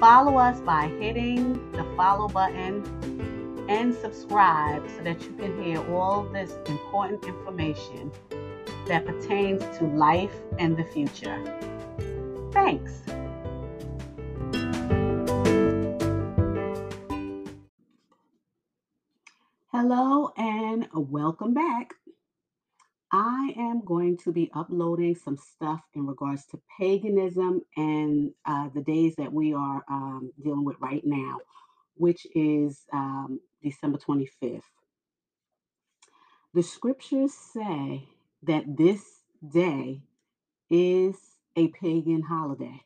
Follow us by hitting the follow button and subscribe so that you can hear all this important information that pertains to life and the future. Thanks. Hello and welcome back. I am going to be uploading some stuff in regards to paganism and uh, the days that we are um, dealing with right now, which is um, December 25th. The scriptures say that this day is a pagan holiday.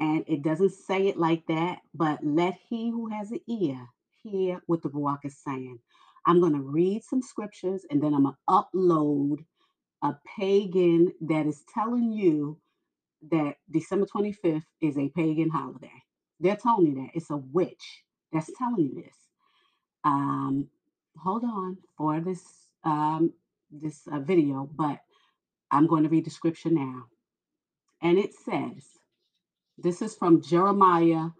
And it doesn't say it like that, but let he who has an ear hear what the Ruach is saying. I'm going to read some scriptures and then I'm going to upload a pagan that is telling you that December 25th is a pagan holiday. They're telling you that. It's a witch that's telling you this. Um, hold on for this um, this uh, video, but I'm going to read the scripture now. And it says, this is from Jeremiah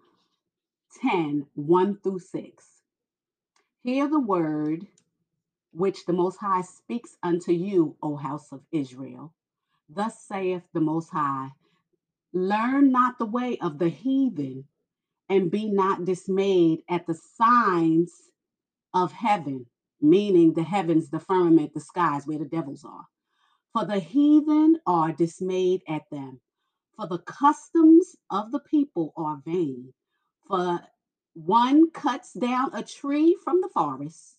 10 1 through 6. Hear the word which the Most High speaks unto you, O house of Israel. Thus saith the Most High Learn not the way of the heathen, and be not dismayed at the signs of heaven, meaning the heavens, the firmament, the skies, where the devils are. For the heathen are dismayed at them. For the customs of the people are vain. For one cuts down a tree from the forest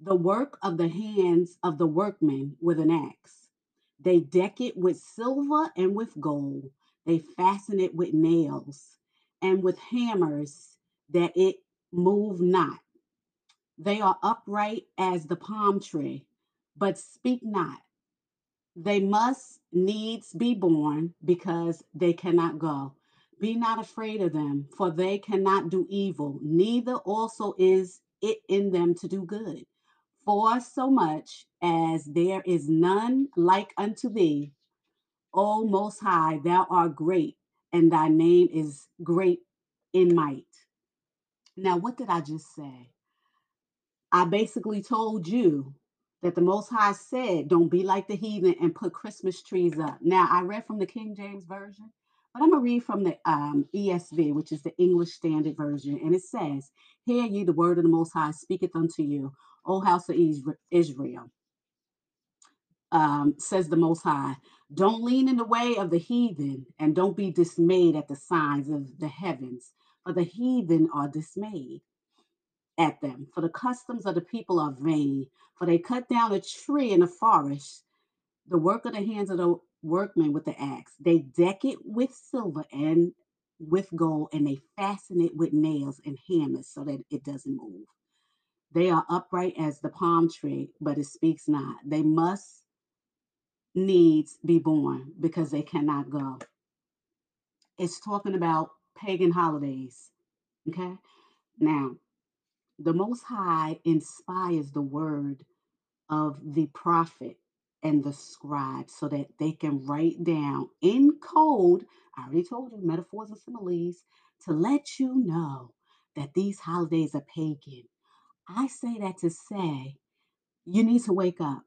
the work of the hands of the workmen with an axe. They deck it with silver and with gold. They fasten it with nails and with hammers that it move not. They are upright as the palm tree, but speak not. They must needs be born because they cannot go. Be not afraid of them, for they cannot do evil, neither also is it in them to do good. For so much as there is none like unto thee, O Most High, thou art great, and thy name is great in might. Now, what did I just say? I basically told you that the Most High said, Don't be like the heathen and put Christmas trees up. Now, I read from the King James Version, but I'm going to read from the um, ESV, which is the English Standard Version. And it says, Hear ye the word of the Most High speaketh unto you. O house of Israel, um, says the Most High, don't lean in the way of the heathen and don't be dismayed at the signs of the heavens, for the heathen are dismayed at them. For the customs of the people are vain, for they cut down a tree in the forest, the work of the hands of the workmen with the axe. They deck it with silver and with gold, and they fasten it with nails and hammers so that it doesn't move. They are upright as the palm tree, but it speaks not. They must needs be born because they cannot go. It's talking about pagan holidays. Okay. Now, the Most High inspires the word of the prophet and the scribe so that they can write down in code. I already told you metaphors and similes to let you know that these holidays are pagan. I say that to say you need to wake up.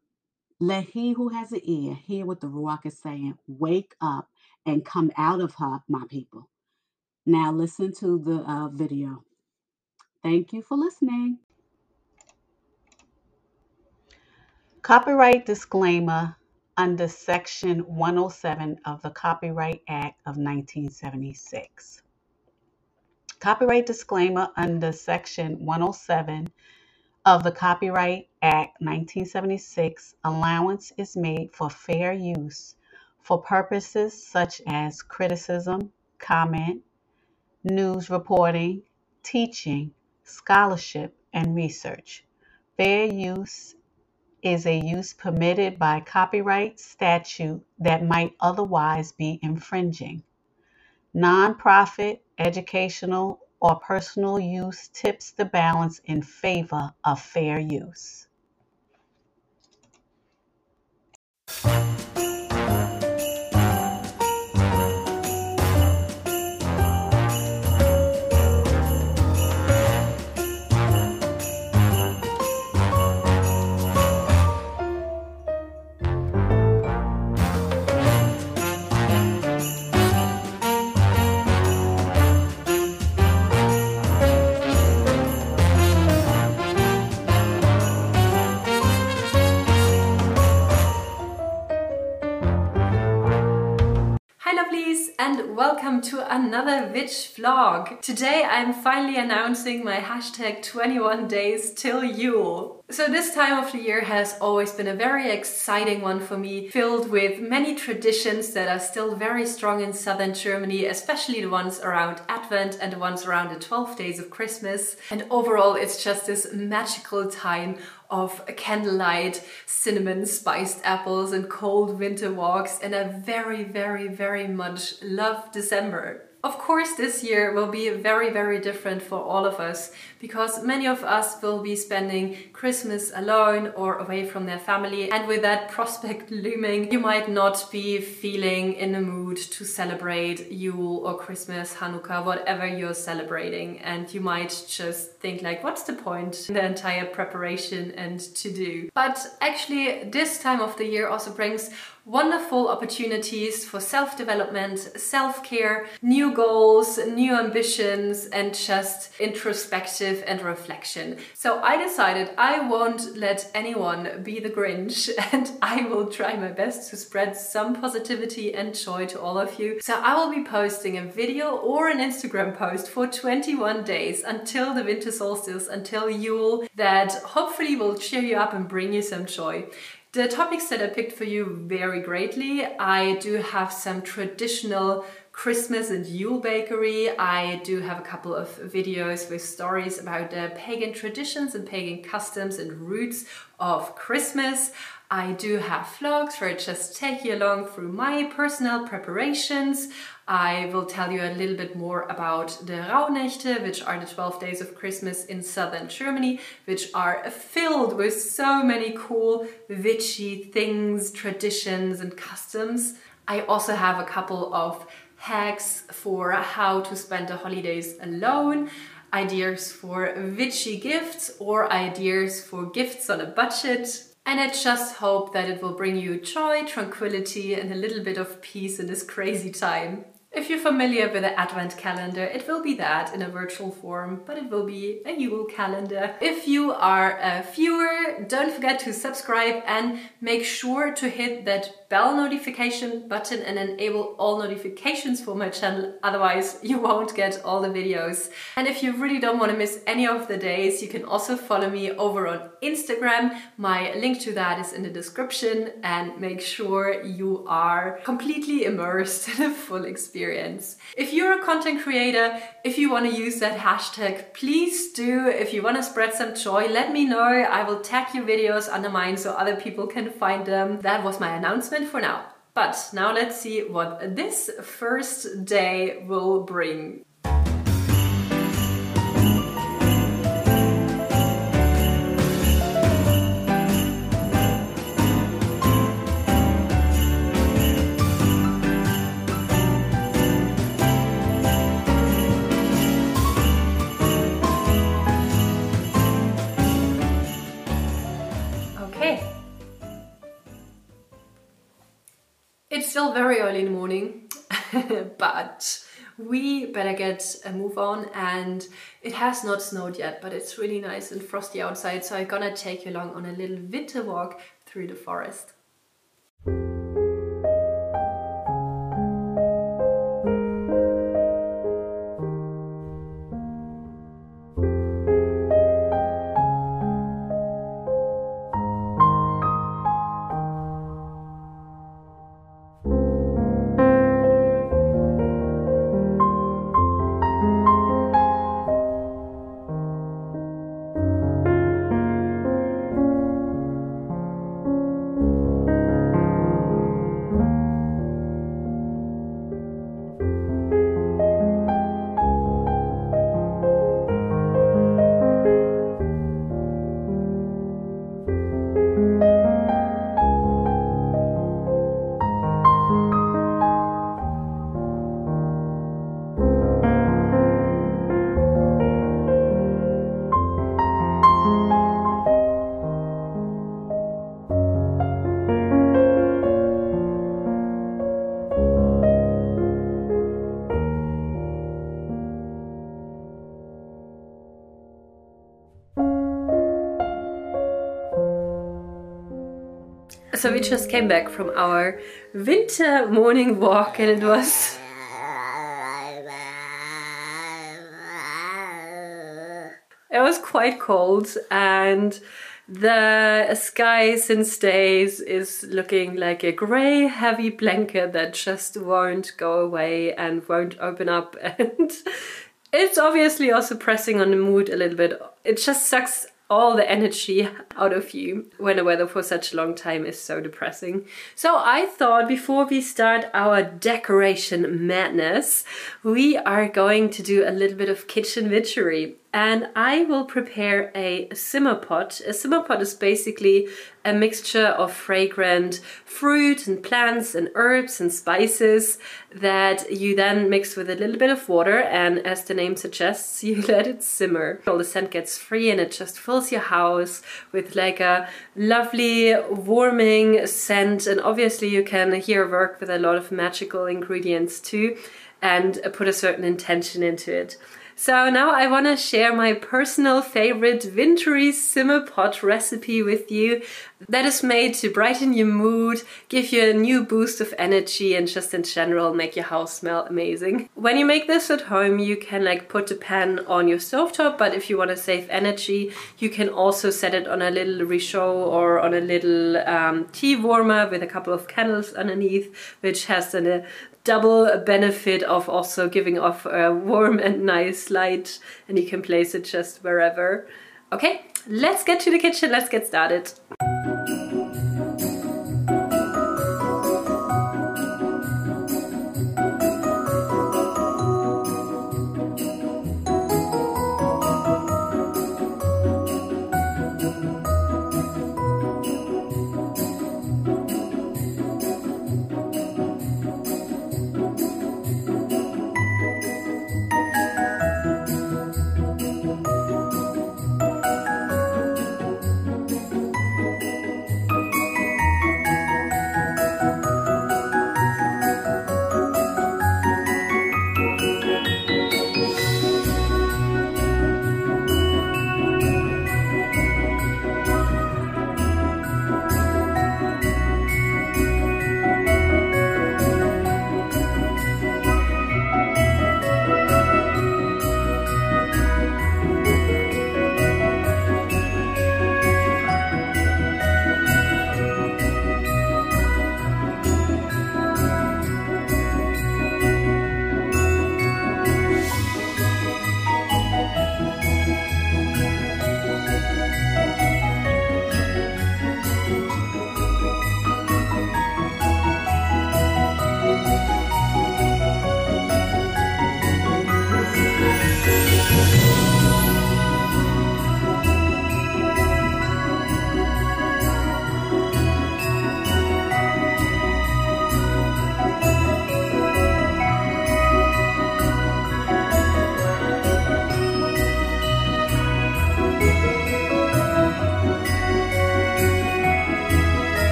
Let he who has an ear hear what the Ruach is saying. Wake up and come out of her, my people. Now listen to the uh, video. Thank you for listening. Copyright disclaimer under Section 107 of the Copyright Act of 1976. Copyright disclaimer under Section 107 of the Copyright Act 1976, allowance is made for fair use for purposes such as criticism, comment, news reporting, teaching, scholarship, and research. Fair use is a use permitted by copyright statute that might otherwise be infringing. Nonprofit, educational, or personal use tips the balance in favor of fair use. And welcome to another Witch vlog. Today I'm finally announcing my hashtag 21 days till Yule. So this time of the year has always been a very exciting one for me, filled with many traditions that are still very strong in southern Germany, especially the ones around Advent and the ones around the 12 days of Christmas. And overall it's just this magical time of candlelight, cinnamon, spiced apples and cold winter walks and I very, very, very much love December. Of course, this year will be very, very different for all of us because many of us will be spending Christmas alone or away from their family. And with that prospect looming, you might not be feeling in the mood to celebrate Yule or Christmas, Hanukkah, whatever you're celebrating. And you might just think like, what's the point in the entire preparation and to do? But actually, this time of the year also brings wonderful opportunities for self-development, self-care, new goals, new ambitions, and just introspective and reflection. So I decided I won't let anyone be the Grinch and I will try my best to spread some positivity and joy to all of you. So I will be posting a video or an Instagram post for 21 days until the winter solstice, until Yule, that hopefully will cheer you up and bring you some joy. The topics that I picked for you vary greatly. I do have some traditional Christmas and Yule bakery. I do have a couple of videos with stories about the pagan traditions and pagan customs and roots of Christmas. I do have vlogs where I just take you along through my personal preparations. I will tell you a little bit more about the Rauhnächte, which are the 12 days of Christmas in southern Germany, which are filled with so many cool witchy things, traditions and customs. I also have a couple of hacks for how to spend the holidays alone, ideas for witchy gifts or ideas for gifts on a budget, and I just hope that it will bring you joy, tranquility and a little bit of peace in this crazy time. If you're familiar with the advent calendar, it will be that in a virtual form, but it will be a Yule calendar. If you are a viewer, don't forget to subscribe and make sure to hit that bell notification button and enable all notifications for my channel, otherwise you won't get all the videos. And if you really don't want to miss any of the days, you can also follow me over on Instagram. My link to that is in the description and make sure you are completely immersed in a full experience. If you're a content creator, if you want to use that hashtag, please do. If you want to spread some joy, let me know. I will tag your videos under mine so other people can find them. That was my announcement for now. But now let's see what this first day will bring. Still very early in the morning, but we better get a move on and it has not snowed yet, but it's really nice and frosty outside. So I'm gonna take you along on a little winter walk through the forest. So we just came back from our winter morning walk and it was it was quite cold and the sky since days is looking like a grey heavy blanket that just won't go away and won't open up and it's obviously also pressing on the mood a little bit. It just sucks all the energy out of you when the weather for such a long time is so depressing. So I thought before we start our decoration madness, we are going to do a little bit of kitchen witchery and I will prepare a simmer pot. A simmer pot is basically a mixture of fragrant fruit and plants and herbs and spices that you then mix with a little bit of water and as the name suggests, you let it simmer. All the scent gets free and it just fills your house with like a lovely warming scent and obviously you can here work with a lot of magical ingredients too and put a certain intention into it. So now I want to share my personal favorite wintry simmer pot recipe with you that is made to brighten your mood, give you a new boost of energy and just in general make your house smell amazing. When you make this at home you can like put the pan on your stovetop but if you want to save energy you can also set it on a little Richaud or on a little um, tea warmer with a couple of candles underneath which has a double benefit of also giving off a warm and nice light and you can place it just wherever. Okay, let's get to the kitchen, let's get started.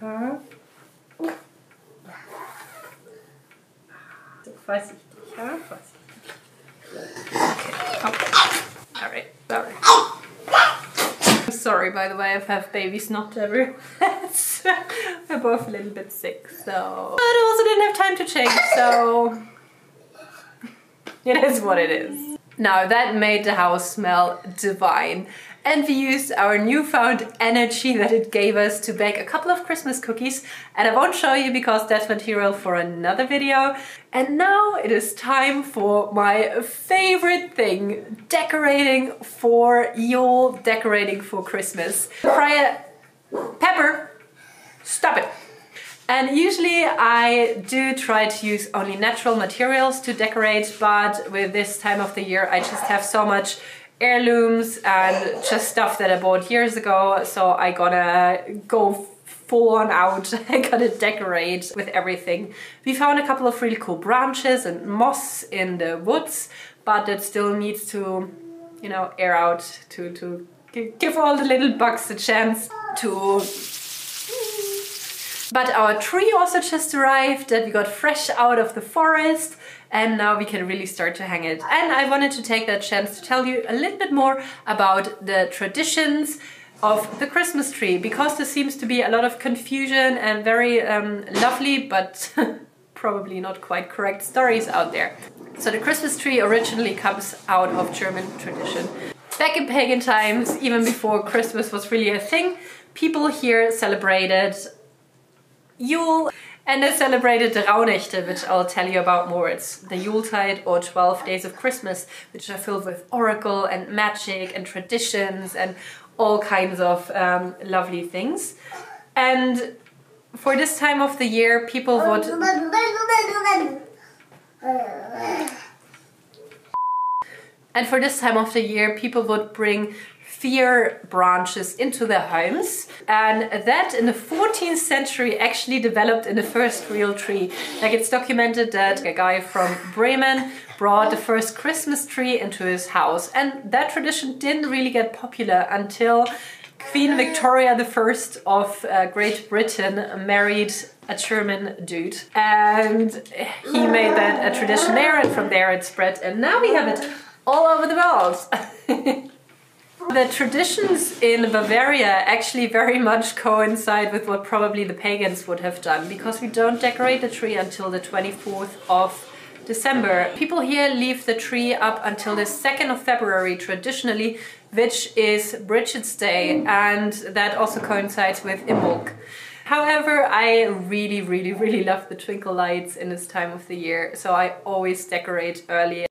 Ha? So vorsichtig, ha? Vorsichtig. Okay. Alright, sorry. Sorry, by the way, I have baby snot everywhere. We're both a little bit sick, so. But I also didn't have time to change, so. It is what it is. Now that made the house smell divine and we used our newfound energy that it gave us to bake a couple of Christmas cookies and I won't show you because that's material for another video. And now it is time for my favorite thing, decorating for Yule, decorating for Christmas. Prior, Pepper, stop it. And usually I do try to use only natural materials to decorate, but with this time of the year I just have so much heirlooms and just stuff that I bought years ago, so I gotta go full on out. I gotta decorate with everything. We found a couple of really cool branches and moss in the woods, but it still needs to, you know, air out to, to give all the little bugs a chance to but our tree also just arrived that we got fresh out of the forest and now we can really start to hang it. And I wanted to take that chance to tell you a little bit more about the traditions of the Christmas tree because there seems to be a lot of confusion and very um, lovely but probably not quite correct stories out there. So the Christmas tree originally comes out of German tradition. Back in pagan times, even before Christmas was really a thing, people here celebrated Yule and they celebrated the Rauhnächte, which I'll tell you about more. It's the Yuletide or 12 days of Christmas, which are filled with oracle and magic and traditions and all kinds of um, lovely things. And for this time of the year, people would. And for this time of the year, people would bring fir branches into their homes. And that in the 14th century actually developed in the first real tree. Like it's documented that a guy from Bremen brought the first Christmas tree into his house. And that tradition didn't really get popular until Queen Victoria I of uh, Great Britain married a German dude. And he made that a tradition there, and from there it spread. And now we have it all over the world. The traditions in Bavaria actually very much coincide with what probably the pagans would have done because we don't decorate the tree until the 24th of December. People here leave the tree up until the 2nd of February traditionally, which is Bridget's Day, and that also coincides with Imbolc. However, I really, really, really love the twinkle lights in this time of the year, so I always decorate early.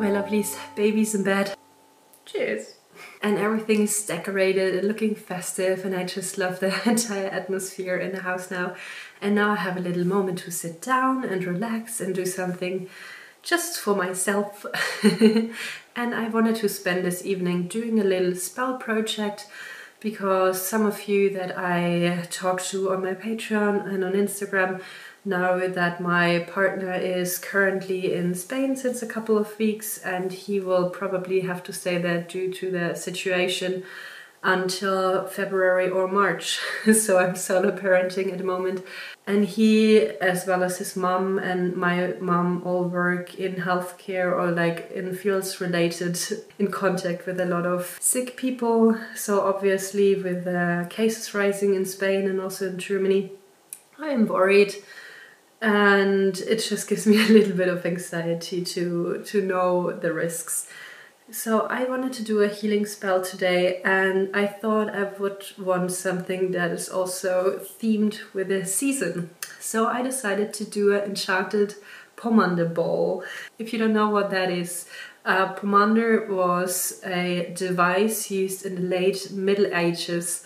My lovelies, baby's in bed. Cheers. And everything is decorated and looking festive, and I just love the entire atmosphere in the house now. And now I have a little moment to sit down and relax and do something just for myself. and I wanted to spend this evening doing a little spell project because some of you that I talk to on my Patreon and on Instagram know that my partner is currently in Spain since a couple of weeks and he will probably have to stay there due to the situation until February or March. so I'm solo parenting at the moment. And he, as well as his mom and my mom, all work in healthcare or like in fields related in contact with a lot of sick people. So obviously, with uh, cases rising in Spain and also in Germany, I am worried and it just gives me a little bit of anxiety to to know the risks so I wanted to do a healing spell today and I thought I would want something that is also themed with a season. So I decided to do an enchanted pomander ball. If you don't know what that is, uh, pomander was a device used in the late Middle Ages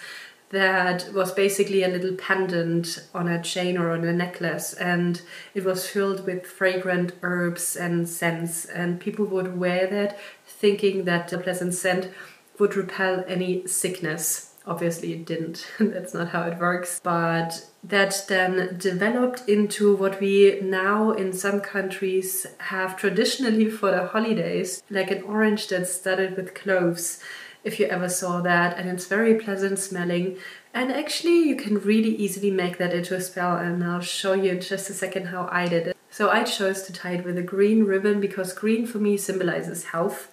that was basically a little pendant on a chain or on a necklace and it was filled with fragrant herbs and scents and people would wear that thinking that the pleasant scent would repel any sickness. Obviously it didn't. That's not how it works. But that then developed into what we now in some countries have traditionally for the holidays like an orange that's studded with cloves if you ever saw that and it's very pleasant smelling and actually you can really easily make that into a spell and I'll show you in just a second how I did it. So I chose to tie it with a green ribbon because green for me symbolizes health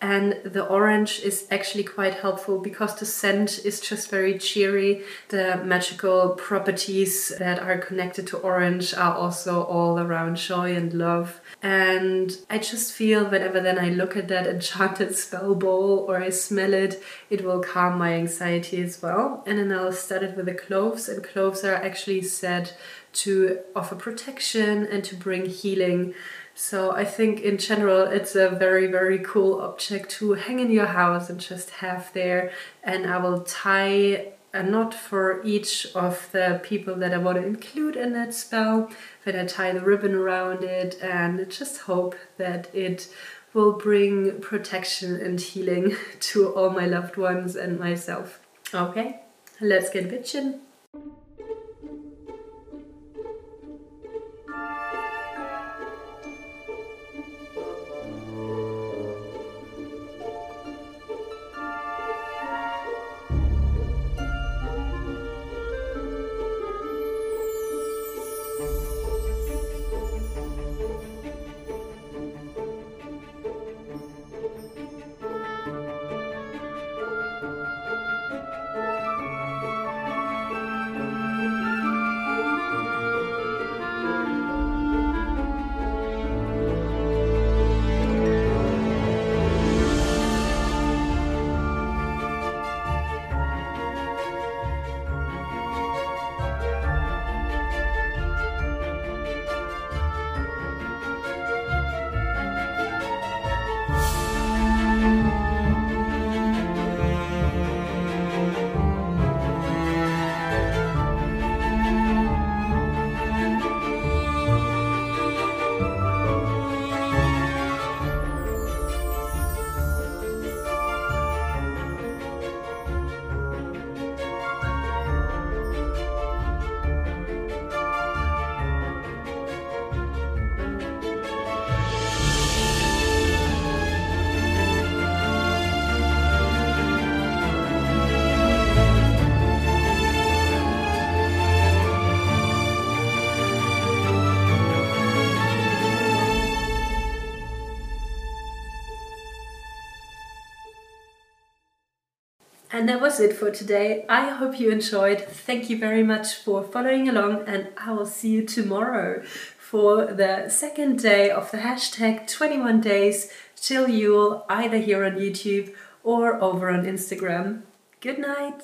and the orange is actually quite helpful because the scent is just very cheery. The magical properties that are connected to orange are also all around joy and love. And I just feel whenever then I look at that enchanted spell bowl or I smell it, it will calm my anxiety as well. And then I'll start it with the cloves, and cloves are actually said to offer protection and to bring healing. So I think in general it's a very very cool object to hang in your house and just have there and I will tie Uh, a knot for each of the people that I want to include in that spell. Then I tie the ribbon around it and just hope that it will bring protection and healing to all my loved ones and myself. Okay, let's get bitchin'. And that was it for today. I hope you enjoyed. Thank you very much for following along, and I will see you tomorrow for the second day of the hashtag 21 days till Yule, either here on YouTube or over on Instagram. Good night.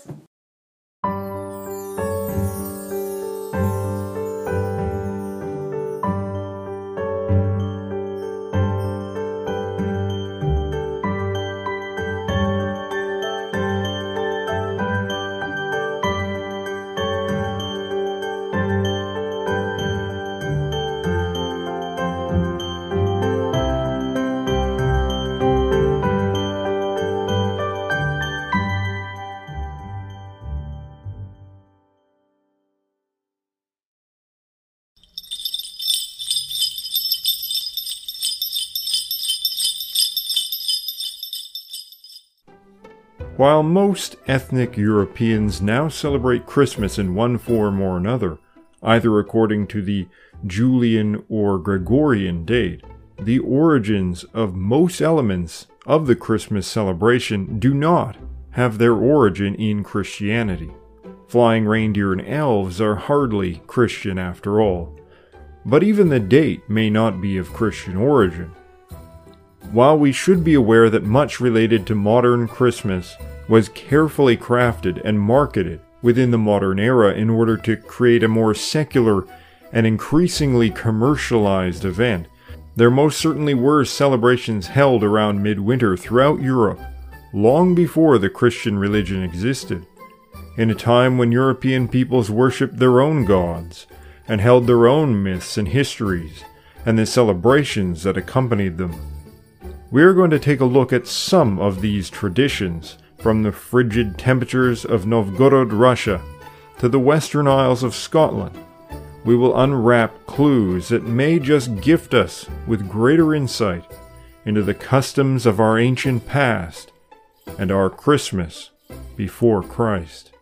While most ethnic Europeans now celebrate Christmas in one form or another, either according to the Julian or Gregorian date, the origins of most elements of the Christmas celebration do not have their origin in Christianity. Flying reindeer and elves are hardly Christian after all, but even the date may not be of Christian origin. While we should be aware that much related to modern Christmas was carefully crafted and marketed within the modern era in order to create a more secular and increasingly commercialized event, there most certainly were celebrations held around midwinter throughout Europe, long before the Christian religion existed, in a time when European peoples worshipped their own gods and held their own myths and histories and the celebrations that accompanied them. We are going to take a look at some of these traditions, from the frigid temperatures of Novgorod, Russia, to the western isles of Scotland. We will unwrap clues that may just gift us with greater insight into the customs of our ancient past and our Christmas before Christ.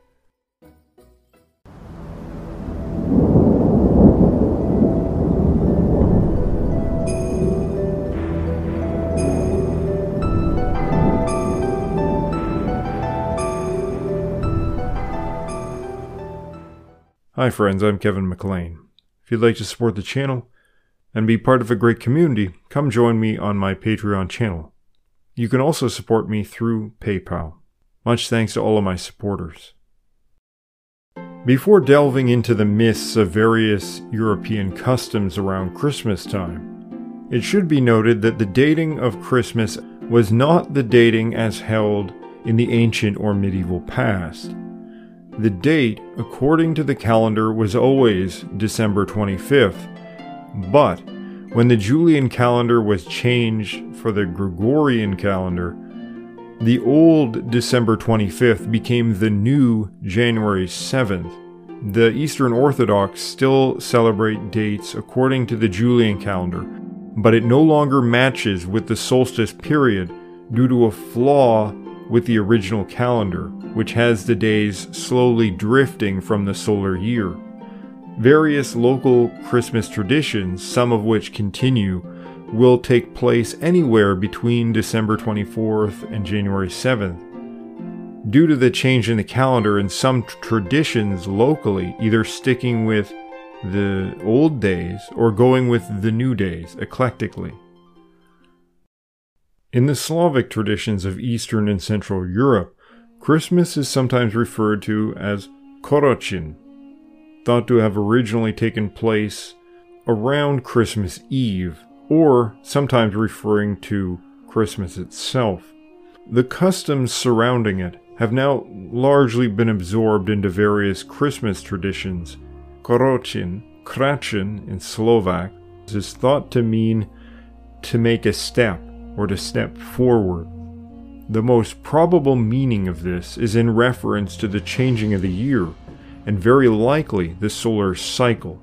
Hi, friends, I'm Kevin McLean. If you'd like to support the channel and be part of a great community, come join me on my Patreon channel. You can also support me through PayPal. Much thanks to all of my supporters. Before delving into the myths of various European customs around Christmas time, it should be noted that the dating of Christmas was not the dating as held in the ancient or medieval past. The date, according to the calendar, was always December 25th, but when the Julian calendar was changed for the Gregorian calendar, the old December 25th became the new January 7th. The Eastern Orthodox still celebrate dates according to the Julian calendar, but it no longer matches with the solstice period due to a flaw with the original calendar, which has the days slowly drifting from the solar year. Various local Christmas traditions, some of which continue, will take place anywhere between December 24th and January 7th. Due to the change in the calendar and some traditions locally, either sticking with the old days or going with the new days eclectically. In the Slavic traditions of Eastern and Central Europe, Christmas is sometimes referred to as Korochun, thought to have originally taken place around Christmas Eve, or sometimes referring to Christmas itself. The customs surrounding it have now largely been absorbed into various Christmas traditions. Korochun, Krachin in Slovak, is thought to mean to make a step or to step forward. The most probable meaning of this is in reference to the changing of the year, and very likely the solar cycle.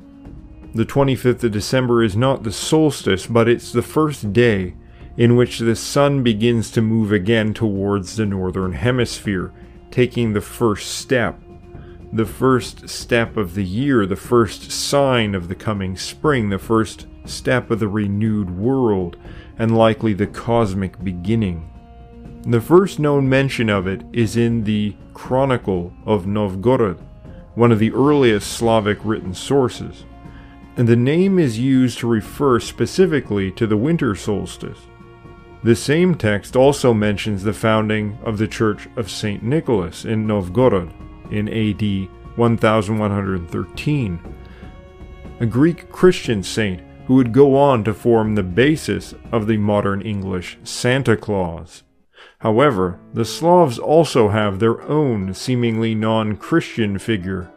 The 25th of December is not the solstice, but it's the first day in which the sun begins to move again towards the northern hemisphere, taking the first step. The first step of the year, the first sign of the coming spring, the first step of the renewed world, and likely the cosmic beginning. The first known mention of it is in the Chronicle of Novgorod, one of the earliest Slavic written sources, and the name is used to refer specifically to the winter solstice. The same text also mentions the founding of the Church of St. Nicholas in Novgorod in AD 1113, a Greek Christian saint who would go on to form the basis of the modern English Santa Claus. However, the Slavs also have their own seemingly non Christian figure,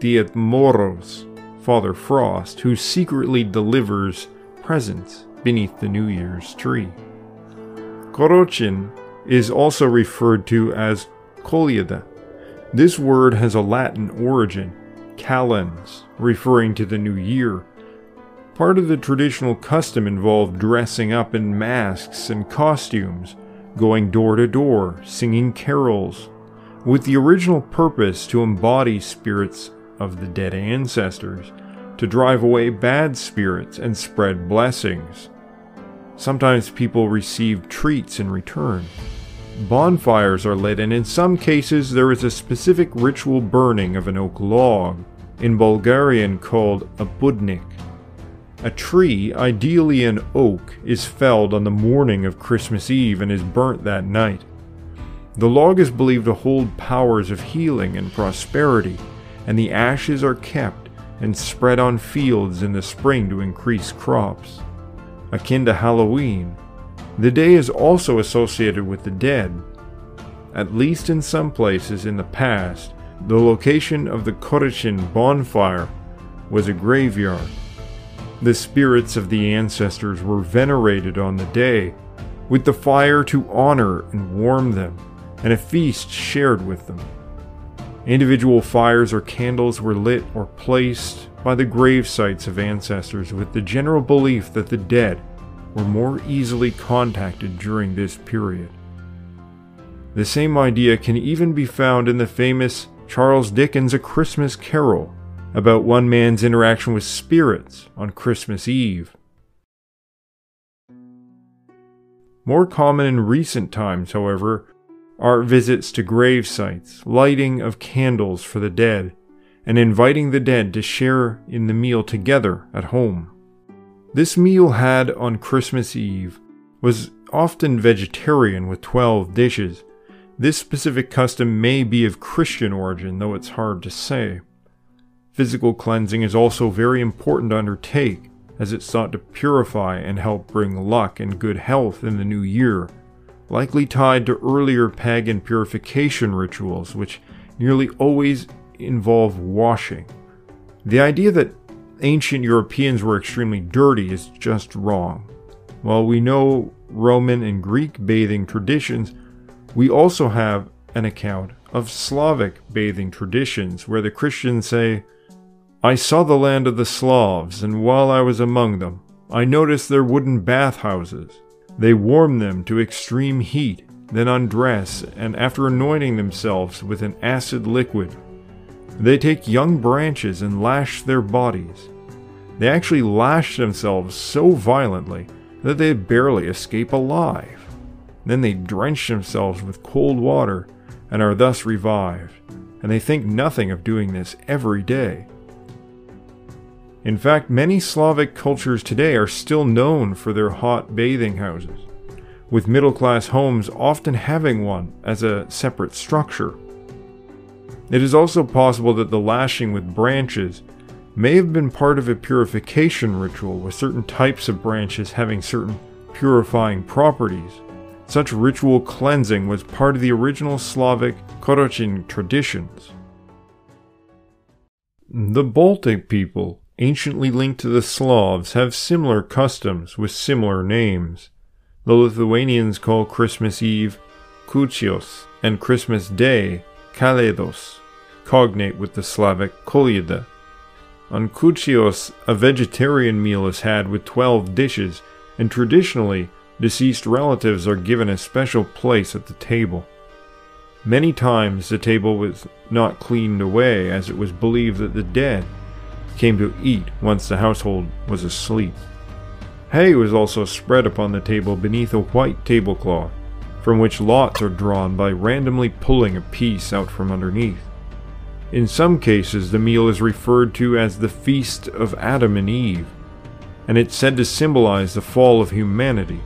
Ded Moroz, Father Frost, who secretly delivers presents beneath the New Year's tree. Korochun is also referred to as Kolyada. This word has a Latin origin, calens, referring to the new year, Part of the traditional custom involved dressing up in masks and costumes, going door to door, singing carols, with the original purpose to embody spirits of the dead ancestors, to drive away bad spirits and spread blessings. Sometimes people receive treats in return. Bonfires are lit, and in some cases, there is a specific ritual burning of an oak log, in Bulgarian called a budnik. A tree, ideally an oak, is felled on the morning of Christmas Eve and is burnt that night. The log is believed to hold powers of healing and prosperity, and the ashes are kept and spread on fields in the spring to increase crops. Akin to Halloween, the day is also associated with the dead. At least in some places in the past, the location of the Korochun bonfire was a graveyard. The spirits of the ancestors were venerated on the day, with the fire to honor and warm them, and a feast shared with them. Individual fires or candles were lit or placed by the grave sites of ancestors with the general belief that the dead were more easily contacted during this period. The same idea can even be found in the famous Charles Dickens' A Christmas Carol about one man's interaction with spirits on Christmas Eve. More common in recent times, however, are visits to grave sites, lighting of candles for the dead, and inviting the dead to share in the meal together at home. This meal had on Christmas Eve was often vegetarian with 12 dishes. This specific custom may be of Christian origin, though it's hard to say. Physical cleansing is also very important to undertake, as it's sought to purify and help bring luck and good health in the new year likely tied to earlier pagan purification rituals, which nearly always involve washing. The idea that ancient Europeans were extremely dirty is just wrong. While we know Roman and Greek bathing traditions, we also have an account of Slavic bathing traditions where the Christians say, I saw the land of the Slavs, and while I was among them, I noticed their wooden bathhouses they warm them to extreme heat, then undress, and after anointing themselves with an acid liquid, they take young branches and lash their bodies. They actually lash themselves so violently that they barely escape alive. Then they drench themselves with cold water and are thus revived, and they think nothing of doing this every day. In fact, many Slavic cultures today are still known for their hot bathing houses, with middle class homes often having one as a separate structure. It is also possible that the lashing with branches may have been part of a purification ritual, with certain types of branches having certain purifying properties. Such ritual cleansing was part of the original Slavic Korochun traditions. The Baltic people anciently linked to the Slavs, have similar customs with similar names. The Lithuanians call Christmas Eve Kūčios and Christmas Day Kalėdos, cognate with the Slavic Kolyada. On Kūčios, a vegetarian meal is had with 12 dishes, and traditionally, deceased relatives are given a special place at the table. Many times the table was not cleaned away, as it was believed that the dead came to eat once the household was asleep. Hay was also spread upon the table beneath a white tablecloth, from which lots are drawn by randomly pulling a piece out from underneath. In some cases, the meal is referred to as the Feast of Adam and Eve, and it's said to symbolize the fall of humanity.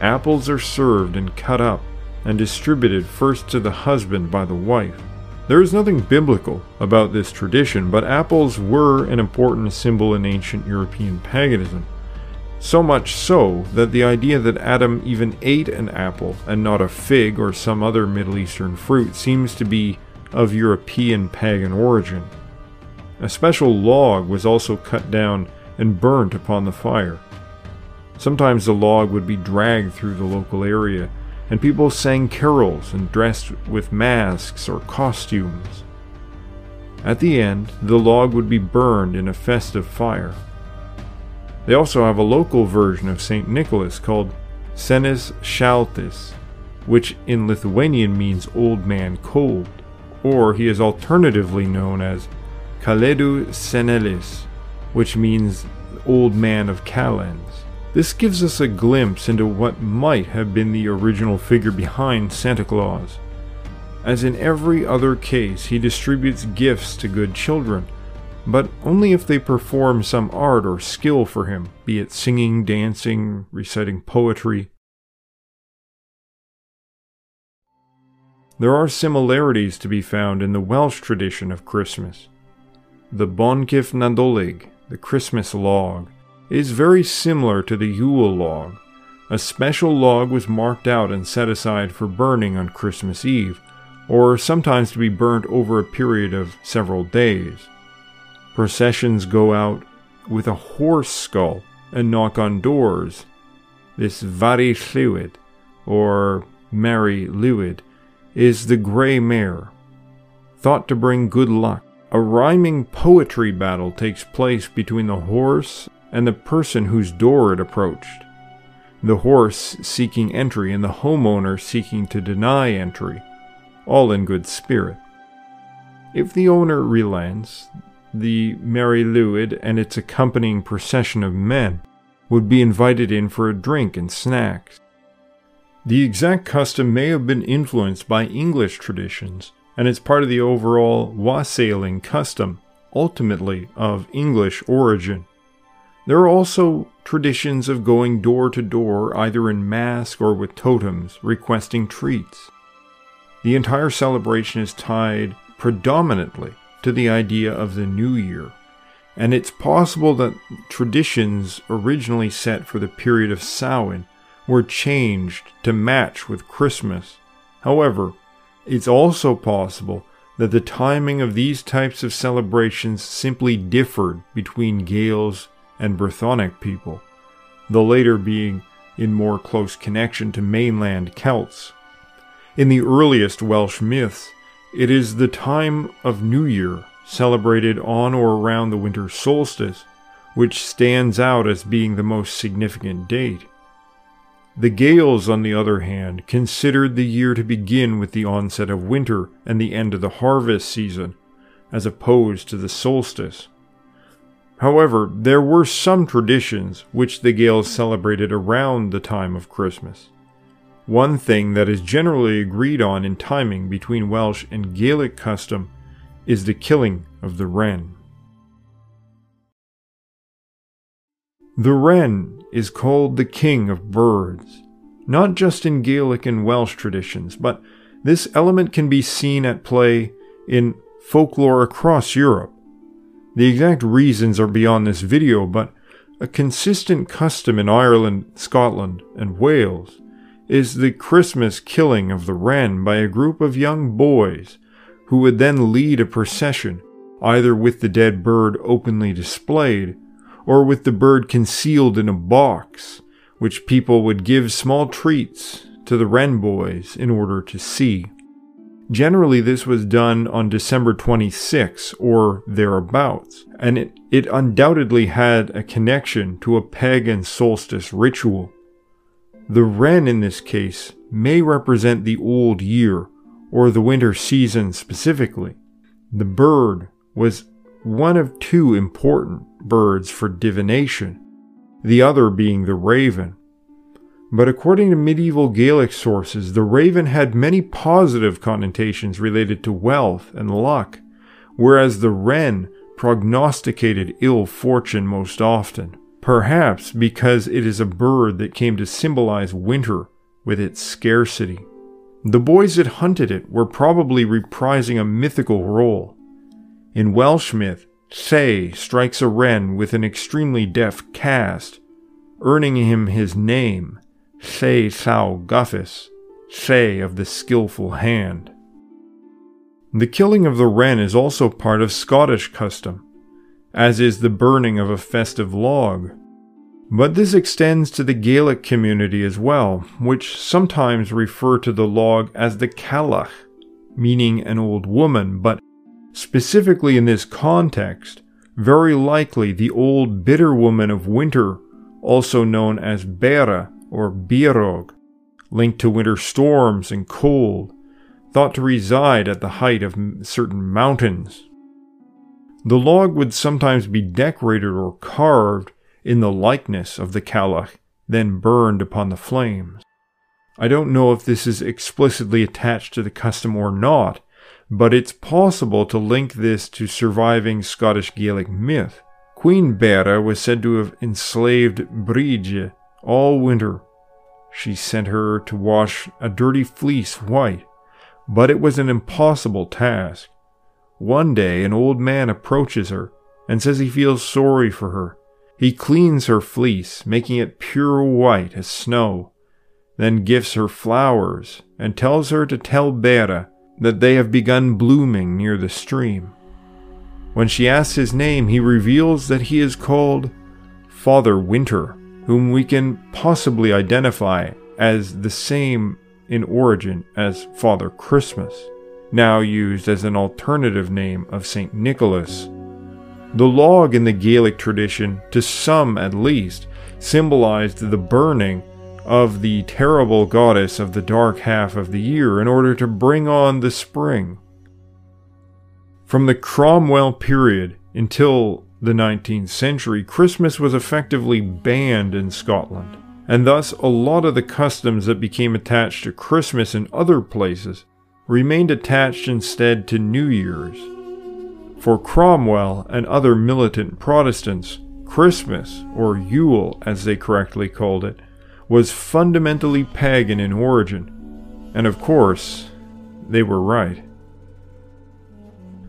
Apples are served and cut up and distributed first to the husband by the wife, there is nothing biblical about this tradition, but apples were an important symbol in ancient European paganism. So much so that the idea that Adam even ate an apple and not a fig or some other Middle Eastern fruit seems to be of European pagan origin. A special log was also cut down and burnt upon the fire. Sometimes the log would be dragged through the local area and people sang carols and dressed with masks or costumes. At the end, the log would be burned in a festive fire. They also have a local version of St. Nicholas called Senis Šaltis, which in Lithuanian means old man cold, or he is alternatively known as Kalėdų Senelis, which means old man of kalends. This gives us a glimpse into what might have been the original figure behind Santa Claus. As in every other case, he distributes gifts to good children, but only if they perform some art or skill for him, be it singing, dancing, reciting poetry. There are similarities to be found in the Welsh tradition of Christmas. the Boncyff Nadolig, the Christmas log, is very similar to the Yule log. A special log was marked out and set aside for burning on Christmas Eve, or sometimes to be burnt over a period of several days. Processions go out with a horse skull and knock on doors. This Fari Lwyd, or Mary Lwyd, is the grey mare. Thought to bring good luck, a rhyming poetry battle takes place between the horse and the person whose door it approached. The horse seeking entry and the homeowner seeking to deny entry, all in good spirit. If the owner relents, the Mary Lwyd and its accompanying procession of men would be invited in for a drink and snacks. The exact custom may have been influenced by English traditions, and it's part of the overall wassailing custom, ultimately of English origin. There are also traditions of going door to door, either in mask or with totems, requesting treats. The entire celebration is tied predominantly to the idea of the new year, and it's possible that traditions originally set for the period of Samhain were changed to match with Christmas. However, it's also possible that the timing of these types of celebrations simply differed between Gaels and Brythonic people, the later being in more close connection to mainland Celts. In the earliest Welsh myths, it is the time of New Year, celebrated on or around the winter solstice, which stands out as being the most significant date. The Gaels, on the other hand, considered the year to begin with the onset of winter and the end of the harvest season, as opposed to the solstice. However, there were some traditions which the Gaels celebrated around the time of Christmas. One thing that is generally agreed on in timing between Welsh and Gaelic custom is the killing of the wren. The wren is called the king of birds, not just in Gaelic and Welsh traditions, but this element can be seen at play in folklore across Europe. The exact reasons are beyond this video, but a consistent custom in Ireland, Scotland, and Wales is the Christmas killing of the wren by a group of young boys who would then lead a procession, either with the dead bird openly displayed or with the bird concealed in a box, which people would give small treats to the wren boys in order to see. Generally, this was done on December 26 or thereabouts, and it, it undoubtedly had a connection to a pagan solstice ritual. The wren in this case may represent the old year, or the winter season specifically. The bird was one of two important birds for divination, the other being the raven. But according to medieval Gaelic sources, the raven had many positive connotations related to wealth and luck, whereas the wren prognosticated ill fortune most often, perhaps because it is a bird that came to symbolize winter with its scarcity. The boys that hunted it were probably reprising a mythical role, in Welsh myth, Lleu strikes a wren with an extremely deft cast, earning him his name, Lleu Llaw Gyffes, Lleu of the skillful hand. The killing of the wren is also part of Scottish custom, as is the burning of a festive log. But this extends to the Gaelic community as well, which sometimes refer to the log as the Cailleach, meaning an old woman, but Specifically in this context, very likely the old bitter woman of winter, also known as Bera or Birog, linked to winter storms and cold, thought to reside at the height of certain mountains. The log would sometimes be decorated or carved in the likeness of the Cailleach, then burned upon the flames. I don't know if this is explicitly attached to the custom or not, but it's possible to link this to surviving Scottish Gaelic myth. Queen Bera was said to have enslaved Brige all winter. She sent her to wash a dirty fleece white, but it was an impossible task. One day, an old man approaches her and says he feels sorry for her. He cleans her fleece, making it pure white as snow, then gives her flowers and tells her to tell Bera that they have begun blooming near the stream. When she asks his name, he reveals that he is called Father Winter, whom we can possibly identify as the same in origin as Father Christmas, now used as an alternative name of St. Nicholas. The log in the Gaelic tradition, to some at least, symbolized the burning of the terrible goddess of the dark half of the year in order to bring on the spring. From the Cromwell period until the 19th century, Christmas was effectively banned in Scotland, and thus a lot of the customs that became attached to Christmas in other places remained attached instead to New Year's. For Cromwell and other militant Protestants, Christmas, or Yule as they correctly called it, was fundamentally pagan in origin. And of course, they were right.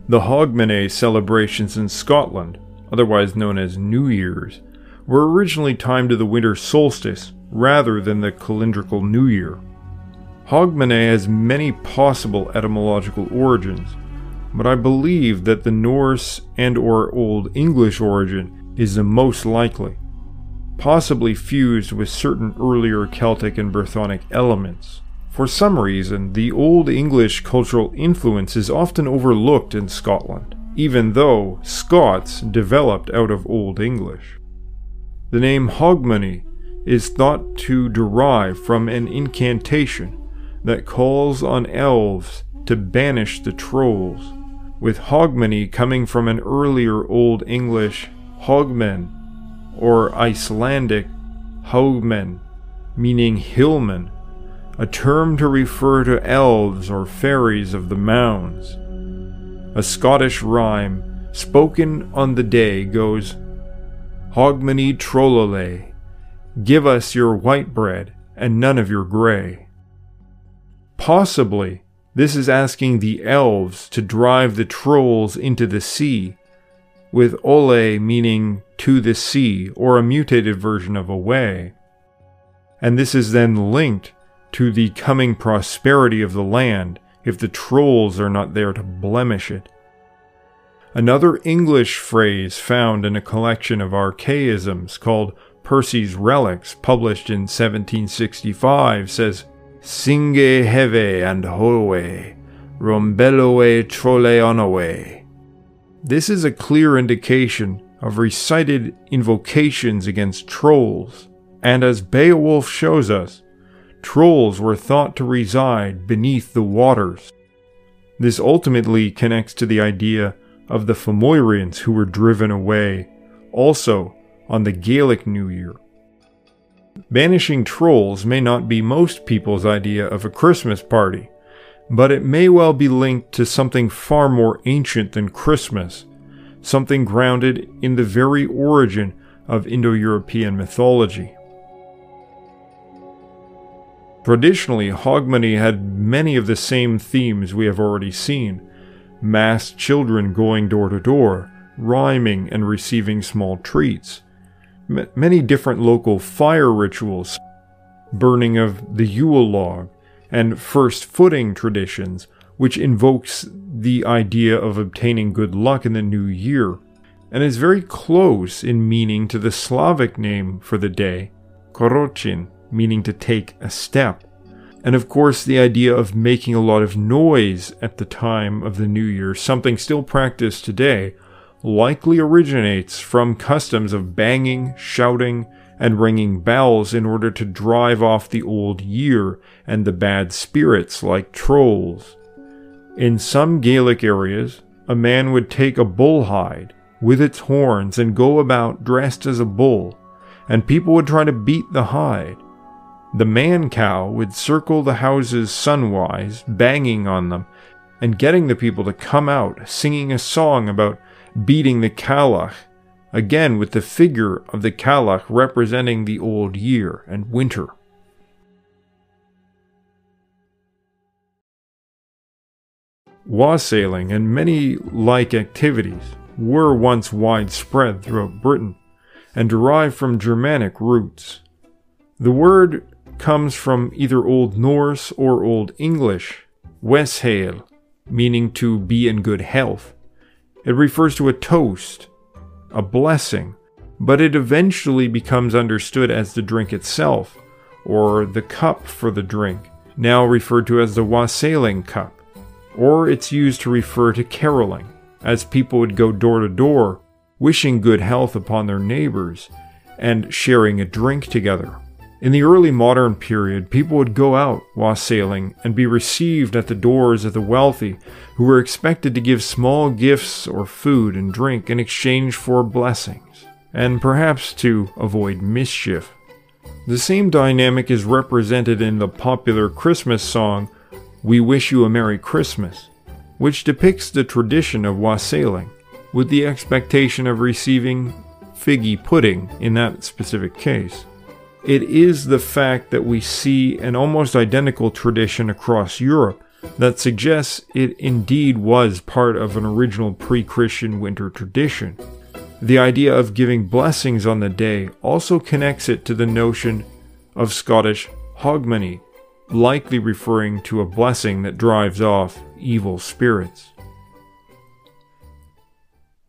The Hogmanay celebrations in Scotland, otherwise known as New Year's, were originally timed to the winter solstice rather than the calendrical New Year. Hogmanay has many possible etymological origins, but I believe that the Norse and or Old English origin is the most likely possibly fused with certain earlier Celtic and Brythonic elements. For some reason, the Old English cultural influence is often overlooked in Scotland, even though Scots developed out of Old English. The name Hogmanay is thought to derive from an incantation that calls on elves to banish the trolls, with Hogmanay coming from an earlier Old English Hogmen or Icelandic Haugmen, meaning hillmen, a term to refer to elves or fairies of the mounds. A Scottish rhyme spoken on the day goes Hogmanay trollole, give us your white bread and none of your grey. Possibly, this is asking the elves to drive the trolls into the sea with ole meaning to the sea or a mutated version of away. And this is then linked to the coming prosperity of the land if the trolls are not there to blemish it. Another English phrase found in a collection of archaisms called Percy's Reliques, published in 1765, says, Singe heve and howe, rombelloe trolle onawe. This is a clear indication of recited invocations against trolls, and as Beowulf shows us, trolls were thought to reside beneath the waters. This ultimately connects to the idea of the Fomorians who were driven away, also on the Gaelic New Year. Banishing trolls may not be most people's idea of a Christmas party, but it may well be linked to something far more ancient than Christmas, something grounded in the very origin of Indo European mythology. Traditionally, Hogmanay had many of the same themes we have already seen. Mass children going door to door, rhyming and receiving small treats, M- many different local fire rituals, burning of the Yule log, and first footing traditions, which invokes the idea of obtaining good luck in the new year, and is very close in meaning to the Slavic name for the day, Korochun, meaning to take a step. And of course, the idea of making a lot of noise at the time of the new year, something still practiced today, likely originates from customs of banging, shouting, and ringing bells in order to drive off the old year and the bad spirits like trolls. In some Gaelic areas, a man would take a bull hide with its horns and go about dressed as a bull, and people would try to beat the hide. The man cow would circle the houses sunwise, banging on them, and getting the people to come out singing a song about beating the Cailleach again with the figure of the Cailleach representing the old year and winter. Wassailing and many like activities were once widespread throughout Britain and derive from Germanic roots. The word comes from either Old Norse or Old English, weshael, meaning to be in good health. It refers to a toast, a blessing, but it eventually becomes understood as the drink itself, or the cup for the drink, now referred to as the wassailing cup, or it's used to refer to caroling, as people would go door to door, wishing good health upon their neighbors, and sharing a drink together. In the early modern period, people would go out wassailing and be received at the doors of the wealthy, who were expected to give small gifts or food and drink in exchange for blessings, and perhaps to avoid mischief. The same dynamic is represented in the popular Christmas song, We Wish You a Merry Christmas, which depicts the tradition of wassailing, with the expectation of receiving figgy pudding in that specific case. It is the fact that we see an almost identical tradition across Europe that suggests it indeed was part of an original pre Christian winter tradition. The idea of giving blessings on the day also connects it to the notion of Scottish hogmanay, likely referring to a blessing that drives off evil spirits.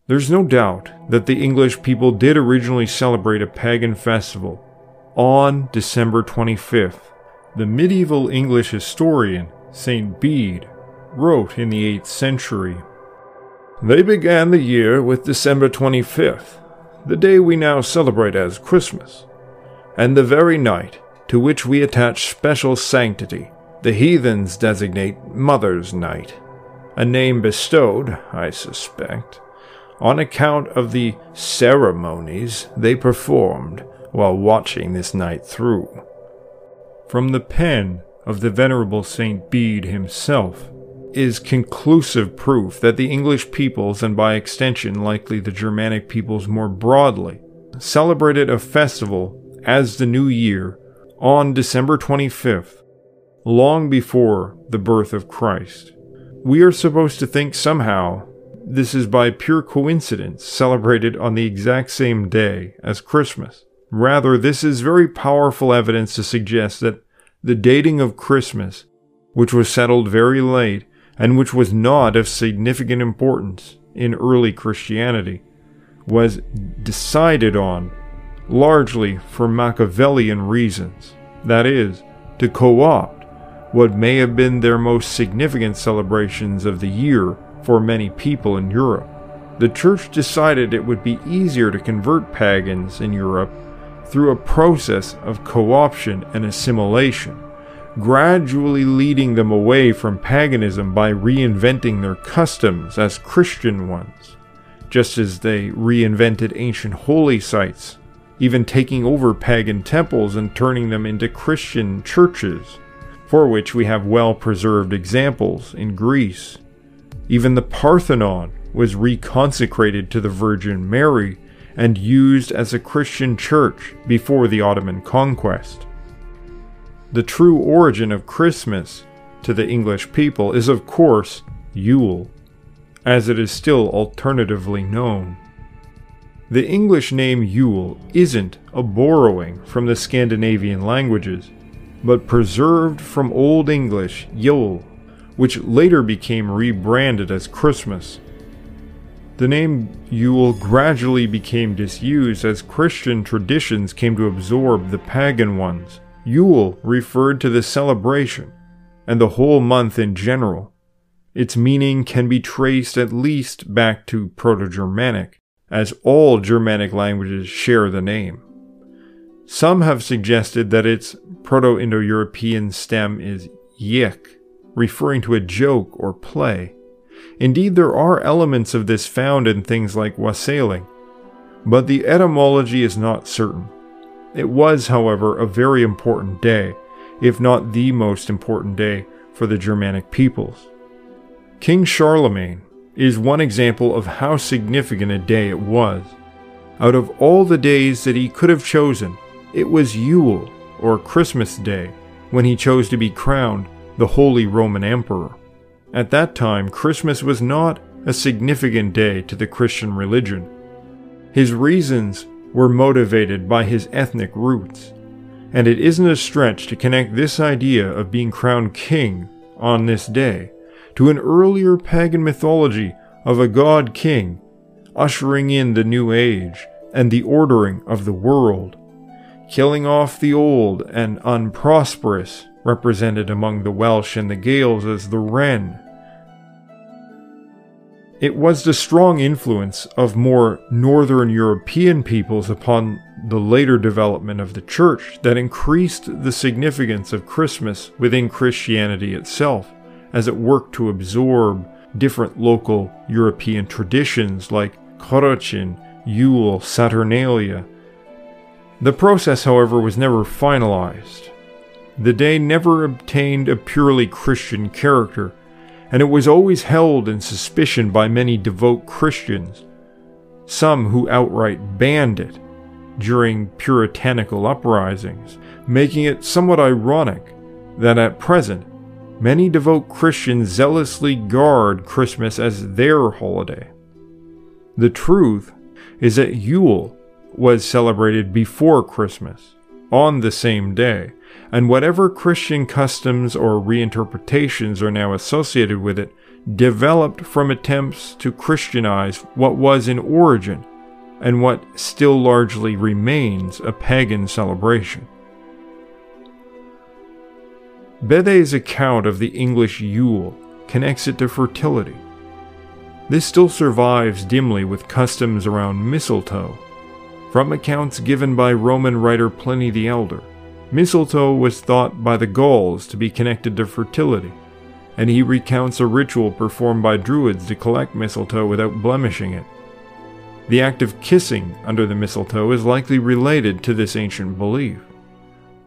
There's no doubt that the English people did originally celebrate a pagan festival on December 25th. The medieval English historian St. Bede wrote in the 8th century They began the year with December 25th, the day we now celebrate as Christmas, and the very night to which we attach special sanctity. The heathens designate Mother's Night, a name bestowed, I suspect, on account of the ceremonies they performed while watching this night through. From the pen of the Venerable Saint Bede himself is conclusive proof that the English peoples, and by extension likely the Germanic peoples more broadly, celebrated a festival as the New Year on December 25th, long before the birth of Christ. We are supposed to think somehow this is by pure coincidence celebrated on the exact same day as Christmas. Rather, this is very powerful evidence to suggest that the dating of Christmas, which was settled very late and which was not of significant importance in early Christianity, was decided on largely for Machiavellian reasons, that is, to co opt what may have been their most significant celebrations of the year for many people in Europe. The Church decided it would be easier to convert pagans in Europe through a process of co option and assimilation, gradually leading them away from paganism by reinventing their customs as Christian ones, just as they reinvented ancient holy sites, even taking over pagan temples and turning them into Christian churches, for which we have well preserved examples in Greece. Even the Parthenon was reconsecrated to the Virgin Mary and used as a Christian church before the Ottoman conquest. The true origin of Christmas to the English people is, of course, Yule, as it is still alternatively known. The English name Yule isn't a borrowing from the Scandinavian languages, but preserved from Old English Yule, which later became rebranded as Christmas the name Yule gradually became disused as Christian traditions came to absorb the pagan ones. Yule referred to the celebration, and the whole month in general. Its meaning can be traced at least back to Proto Germanic, as all Germanic languages share the name. Some have suggested that its Proto Indo European stem is yik, referring to a joke or play. Indeed, there are elements of this found in things like wassailing, but the etymology is not certain. It was, however, a very important day, if not the most important day for the Germanic peoples. King Charlemagne is one example of how significant a day it was. Out of all the days that he could have chosen, it was Yule, or Christmas Day, when he chose to be crowned the Holy Roman Emperor. At that time, Christmas was not a significant day to the Christian religion. His reasons were motivated by his ethnic roots, and it isn't a stretch to connect this idea of being crowned king on this day to an earlier pagan mythology of a god king ushering in the new age and the ordering of the world, killing off the old and unprosperous, represented among the Welsh and the Gaels as the wren. It was the strong influence of more northern European peoples upon the later development of the church that increased the significance of Christmas within Christianity itself as it worked to absorb different local European traditions like Korochun, Yule, Saturnalia. The process, however, was never finalized. The day never obtained a purely Christian character, and it was always held in suspicion by many devout Christians, some who outright banned it during puritanical uprisings, making it somewhat ironic that at present many devout Christians zealously guard Christmas as their holiday. The truth is that Yule was celebrated before Christmas, on the same day, and whatever Christian customs or reinterpretations are now associated with it developed from attempts to Christianize what was in origin and what still largely remains a pagan celebration. Bede's account of the English Yule connects it to fertility. This still survives dimly with customs around mistletoe. From accounts given by Roman writer Pliny the Elder, mistletoe was thought by the Gauls to be connected to fertility, and he recounts a ritual performed by Druids to collect mistletoe without blemishing it. The act of kissing under the mistletoe is likely related to this ancient belief.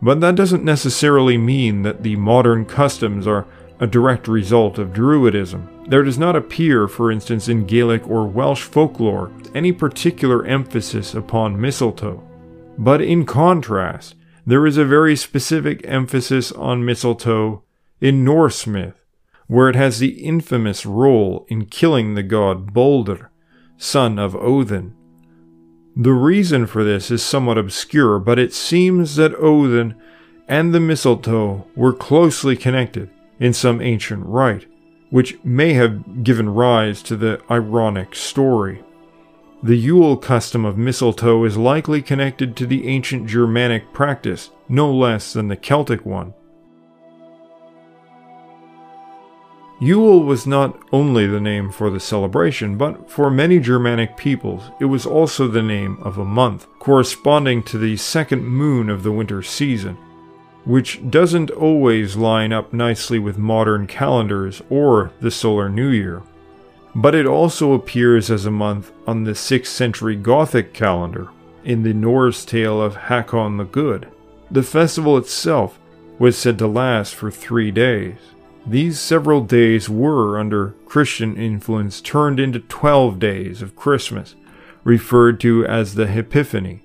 But that doesn't necessarily mean that the modern customs are a direct result of Druidism. There does not appear, for instance, in Gaelic or Welsh folklore, any particular emphasis upon mistletoe. But in contrast, there is a very specific emphasis on mistletoe in Norse myth, where it has the infamous role in killing the god Balder, son of Odin. The reason for this is somewhat obscure, but it seems that Odin and the mistletoe were closely connected in some ancient rite, which may have given rise to the ironic story. The Yule custom of mistletoe is likely connected to the ancient Germanic practice, no less than the Celtic one. Yule was not only the name for the celebration, but for many Germanic peoples, it was also the name of a month, corresponding to the second moon of the winter season which doesn't always line up nicely with modern calendars or the solar new year. But it also appears as a month on the 6th century Gothic calendar in the Norse tale of Hakon the Good. The festival itself was said to last for three days. These several days were, under Christian influence, turned into 12 days of Christmas, referred to as the Epiphany.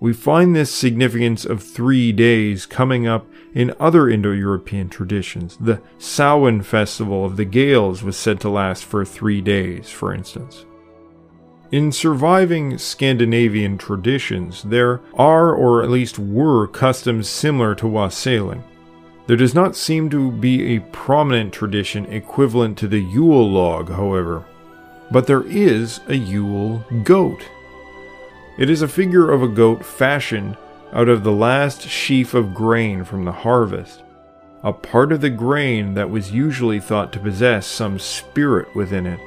We find this significance of three days coming up in other Indo European traditions. The Samhain festival of the Gaels was said to last for three days, for instance. In surviving Scandinavian traditions, there are, or at least were, customs similar to wassailing. There does not seem to be a prominent tradition equivalent to the Yule log, however. But there is a Yule goat it is a figure of a goat fashioned out of the last sheaf of grain from the harvest, a part of the grain that was usually thought to possess some spirit within it.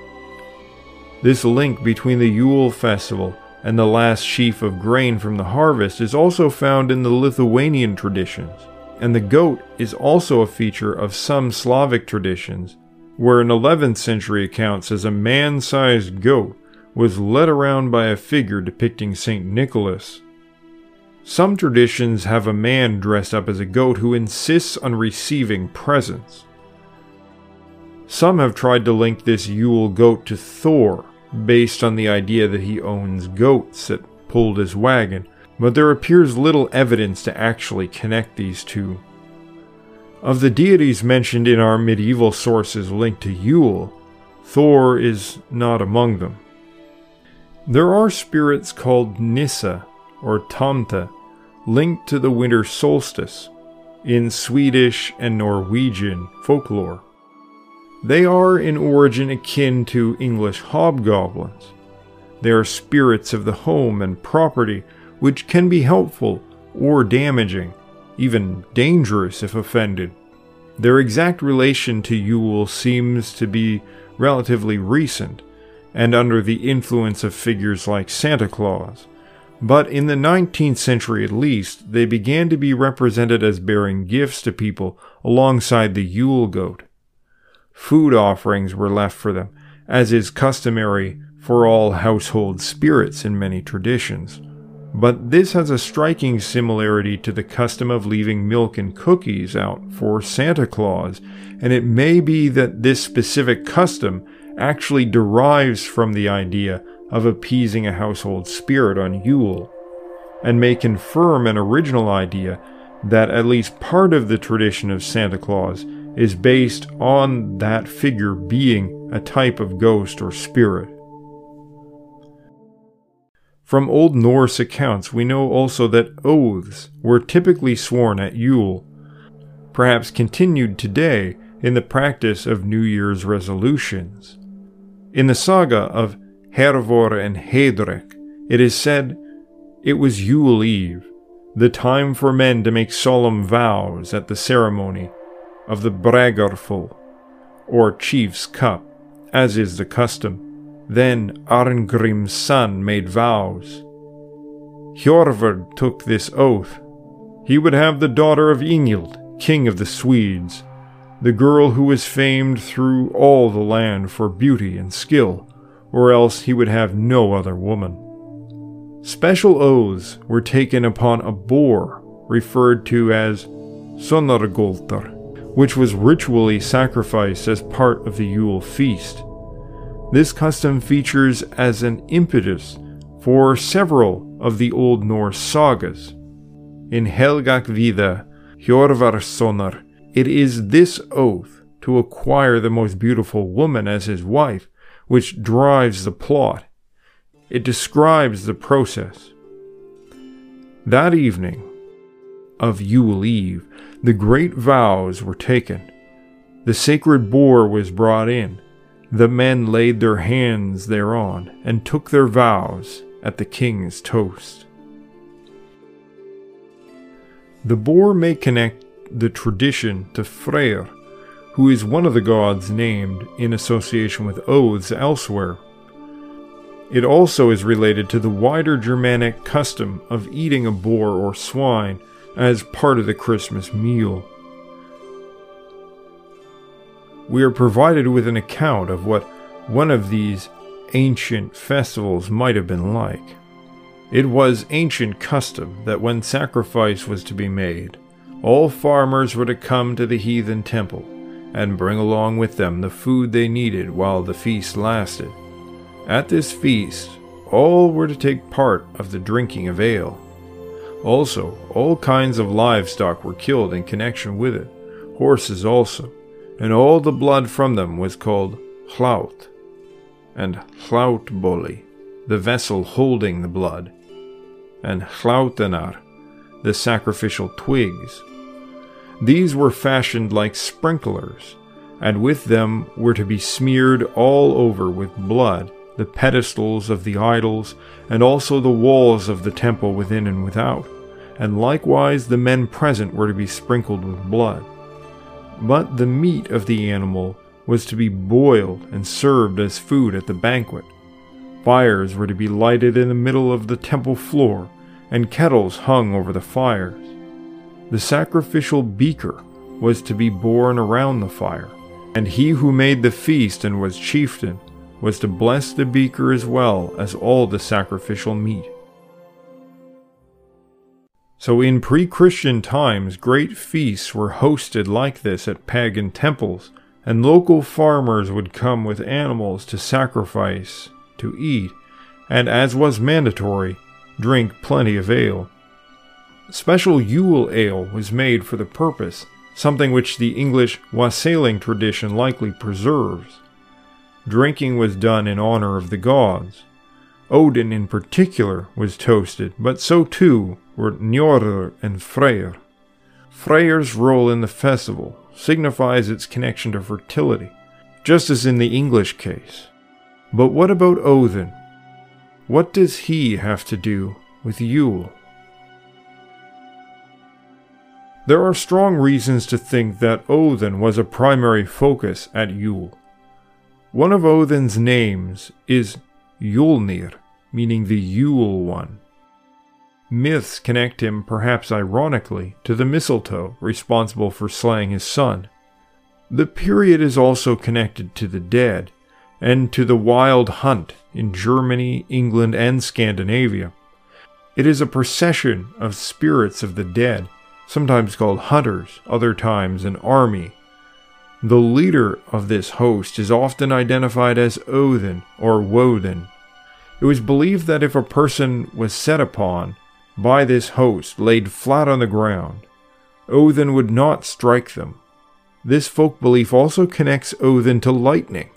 This link between the Yule festival and the last sheaf of grain from the harvest is also found in the Lithuanian traditions, and the goat is also a feature of some Slavic traditions, where an 11th century account says a man sized goat was led around by a figure depicting St. Nicholas. Some traditions have a man dressed up as a goat who insists on receiving presents. Some have tried to link this Yule goat to Thor, based on the idea that he owns goats that pulled his wagon, but there appears little evidence to actually connect these two. Of the deities mentioned in our medieval sources linked to Yule, Thor is not among them. There are spirits called Nisse or Tomte linked to the winter solstice in Swedish and Norwegian folklore. They are in origin akin to English hobgoblins. They are spirits of the home and property which can be helpful or damaging, even dangerous if offended. Their exact relation to Yule seems to be relatively recent and under the influence of figures like Santa Claus. But in the 19th century at least, they began to be represented as bearing gifts to people alongside the Yule goat. Food offerings were left for them, as is customary for all household spirits in many traditions. But this has a striking similarity to the custom of leaving milk and cookies out for Santa Claus, and it may be that this specific custom actually derives from the idea of appeasing a household spirit on Yule, and may confirm an original idea that at least part of the tradition of Santa Claus is based on that figure being a type of ghost or spirit. From Old Norse accounts, we know also that oaths were typically sworn at Yule, perhaps continued today in the practice of New Year's resolutions. In the saga of Hervor and Heidrek, it is said it was Yule Eve, the time for men to make solemn vows at the ceremony of the Bragarfull, or chief's cup, as is the custom. Then Arngrim's son made vows. Hjorvard took this oath. He would have the daughter of Ingild, king of the Swedes, the girl who was famed through all the land for beauty and skill, or else he would have no other woman. Special oaths were taken upon a boar, referred to as Sonargoltar, which was ritually sacrificed as part of the Yule feast. This custom features as an impetus for several of the Old Norse sagas. In Helgakvida Hjorvarssonar, it is this oath to acquire the most beautiful woman as his wife which drives the plot. It describes the process. That evening of Yule Eve, the great vows were taken. The sacred boar was brought in the men laid their hands thereon and took their vows at the king's toast. The boar may connect the tradition to Freyr, who is one of the gods named in association with oaths elsewhere. It also is related to the wider Germanic custom of eating a boar or swine as part of the Christmas meal we are provided with an account of what one of these ancient festivals might have been like. It was ancient custom that when sacrifice was to be made, all farmers were to come to the heathen temple and bring along with them the food they needed while the feast lasted. At this feast, all were to take part of the drinking of ale. Also, all kinds of livestock were killed in connection with it, horses also and all the blood from them was called Hlaut, and Hlautboli, the vessel holding the blood, and Hlautteinar, the sacrificial twigs. These were fashioned like sprinklers, and with them were to be smeared all over with blood the pedestals of the idols, and also the walls of the temple within and without, and likewise the men present were to be sprinkled with blood but the meat of the animal was to be boiled and served as food at the banquet. Fires were to be lighted in the middle of the temple floor, and kettles hung over the fires. The sacrificial beaker was to be borne around the fire, and he who made the feast and was chieftain was to bless the beaker as well as all the sacrificial meat. So, in pre Christian times, great feasts were hosted like this at pagan temples, and local farmers would come with animals to sacrifice, to eat, and as was mandatory, drink plenty of ale. Special Yule ale was made for the purpose, something which the English wassailing tradition likely preserves. Drinking was done in honor of the gods. Odin, in particular, was toasted, but so too were Njordr and Freyr. Freyr's role in the festival signifies its connection to fertility, just as in the English case. But what about Odin? What does he have to do with Yule? There are strong reasons to think that Odin was a primary focus at Yule. One of Odin's names is Yulnir, meaning the Yule one. Myths connect him, perhaps ironically, to the mistletoe responsible for slaying his son. The period is also connected to the dead and to the wild hunt in Germany, England, and Scandinavia. It is a procession of spirits of the dead sometimes called hunters, other times an army. The leader of this host is often identified as Odin or Woden. It was believed that if a person was set upon by this host laid flat on the ground, Odin would not strike them. This folk belief also connects Odin to lightning,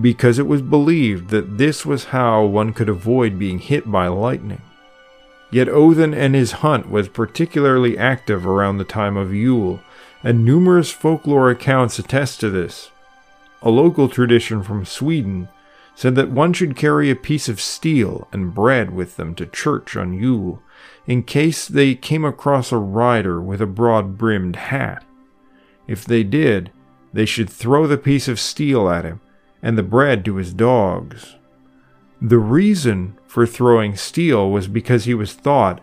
because it was believed that this was how one could avoid being hit by lightning. Yet Odin and his hunt was particularly active around the time of Yule, and numerous folklore accounts attest to this. A local tradition from Sweden said that one should carry a piece of steel and bread with them to church on Yule, in case they came across a rider with a broad brimmed hat. If they did, they should throw the piece of steel at him and the bread to his dogs. The reason for throwing steel was because he was thought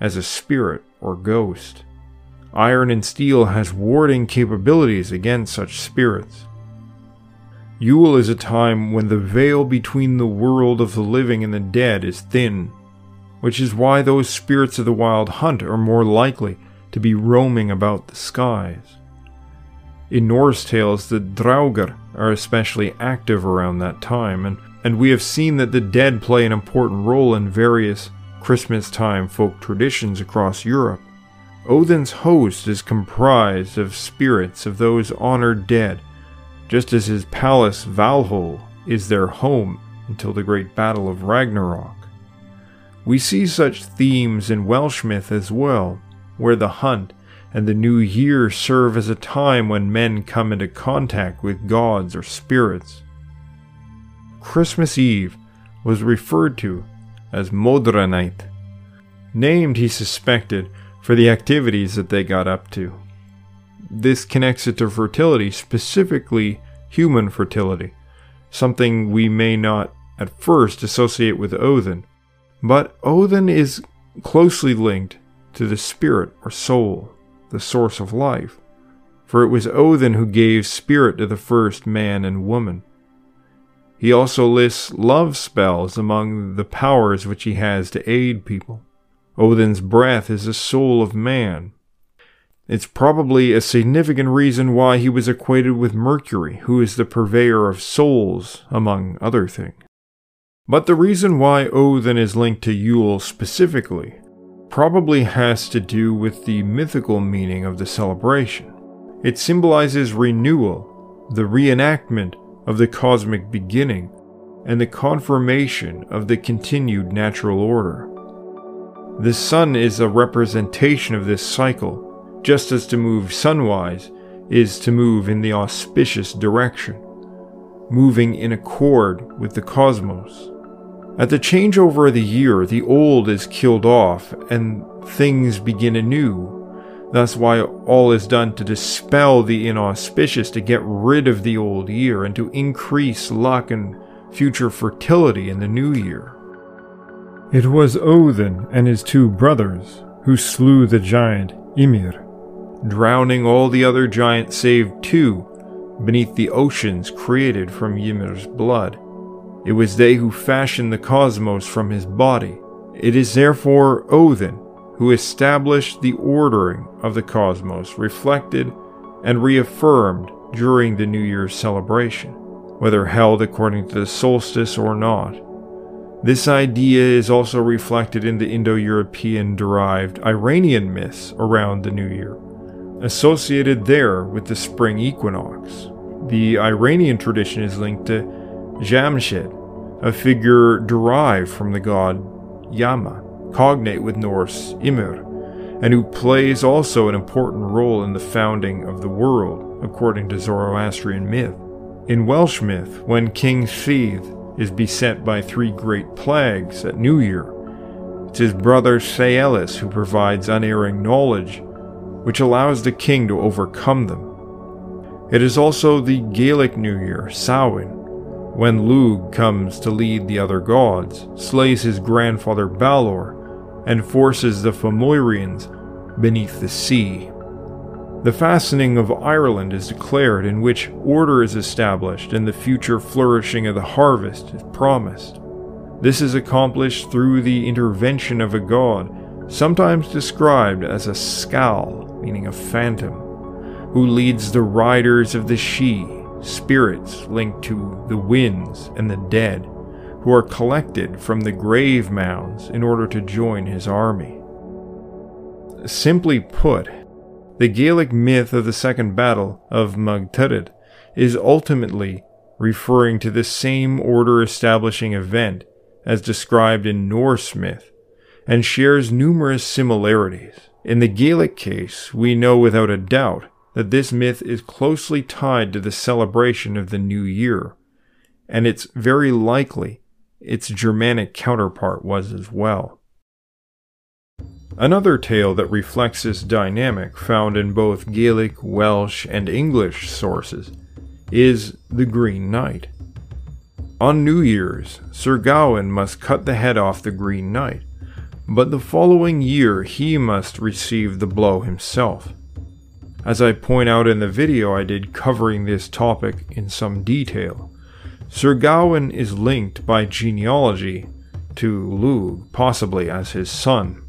as a spirit or ghost. Iron and steel has warding capabilities against such spirits. Yule is a time when the veil between the world of the living and the dead is thin, which is why those spirits of the wild hunt are more likely to be roaming about the skies. In Norse tales, the Draugr are especially active around that time, and and we have seen that the dead play an important role in various Christmas time folk traditions across Europe. Odin's host is comprised of spirits of those honored dead, just as his palace Valhall is their home until the great battle of Ragnarok. We see such themes in Welsh myth as well, where the hunt and the new year serve as a time when men come into contact with gods or spirits. Christmas Eve was referred to as Modra Night, named, he suspected, for the activities that they got up to. This connects it to fertility, specifically human fertility, something we may not at first associate with Odin. But Odin is closely linked to the spirit or soul, the source of life, for it was Odin who gave spirit to the first man and woman. He also lists love spells among the powers which he has to aid people. Odin's breath is the soul of man. It's probably a significant reason why he was equated with Mercury, who is the purveyor of souls, among other things. But the reason why Odin is linked to Yule specifically probably has to do with the mythical meaning of the celebration. It symbolizes renewal, the reenactment of the cosmic beginning and the confirmation of the continued natural order. The sun is a representation of this cycle, just as to move sunwise is to move in the auspicious direction, moving in accord with the cosmos. At the changeover of the year, the old is killed off and things begin anew Thus, why all is done to dispel the inauspicious, to get rid of the old year, and to increase luck and future fertility in the new year. It was Odin and his two brothers who slew the giant Ymir, drowning all the other giants save two beneath the oceans created from Ymir's blood. It was they who fashioned the cosmos from his body. It is therefore Odin who established the ordering of the cosmos, reflected and reaffirmed during the New Year's celebration, whether held according to the solstice or not. This idea is also reflected in the Indo European derived Iranian myths around the New Year, associated there with the spring equinox. The Iranian tradition is linked to Jamshid, a figure derived from the god Yama, cognate with Norse Ymir, and who plays also an important role in the founding of the world, according to Zoroastrian myth. In Welsh myth, when King Lludd is beset by three great plagues at New Year, it's his brother Llefelys who provides unerring knowledge, which allows the king to overcome them. It is also the Gaelic New Year, Samhain, when Lugh comes to lead the other gods, slays his grandfather Balor, and forces the Fomorians beneath the sea. The fastening of Ireland is declared, in which order is established and the future flourishing of the harvest is promised. This is accomplished through the intervention of a god, sometimes described as a scal, meaning a phantom, who leads the riders of the Sidhe, spirits linked to the winds and the dead, who are collected from the grave mounds in order to join his army. Simply put, the Gaelic myth of the Second Battle of Mag Tuired is ultimately referring to the same order establishing event as described in Norse myth, and shares numerous similarities. In the Gaelic case, we know without a doubt that this myth is closely tied to the celebration of the new year, and it's very likely its Germanic counterpart was as well. Another tale that reflects this dynamic, found in both Gaelic, Welsh, and English sources, is the Green Knight. On New Year's, Sir Gawain must cut the head off the Green Knight, but the following year he must receive the blow himself. As I point out in the video I did covering this topic in some detail, Sir Gawain is linked by genealogy to Lugh, possibly as his son.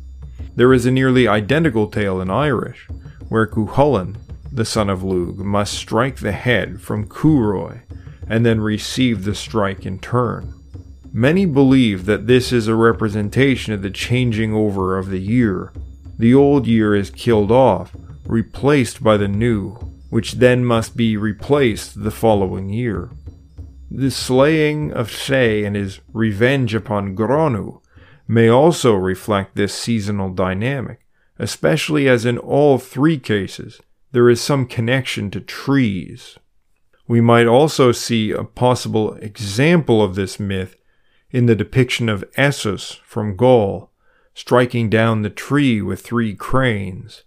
There is a nearly identical tale in Irish, where Cuchulainn, the son of Lugh, must strike the head from Curoi, and then receive the strike in turn. Many believe that this is a representation of the changing over of the year. The old year is killed off, replaced by the new, which then must be replaced the following year. The slaying of Lleu and his revenge upon Gronw may also reflect this seasonal dynamic, especially as in all three cases there is some connection to trees. We might also see a possible example of this myth in the depiction of Esus from Gaul striking down the tree with three cranes.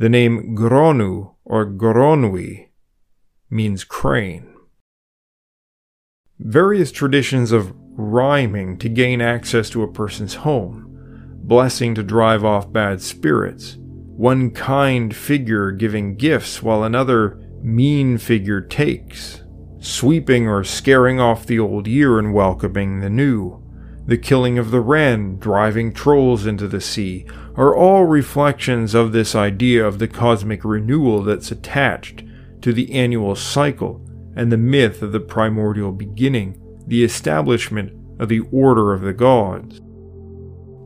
The name Gronw or Gronwy means crane. Various traditions of rhyming to gain access to a person's home, blessing to drive off bad spirits, one kind figure giving gifts while another mean figure takes, sweeping or scaring off the old year and welcoming the new, the killing of the wren, driving trolls into the sea, are all reflections of this idea of the cosmic renewal that's attached to the annual cycle and the myth of the primordial beginning, the establishment of the order of the gods.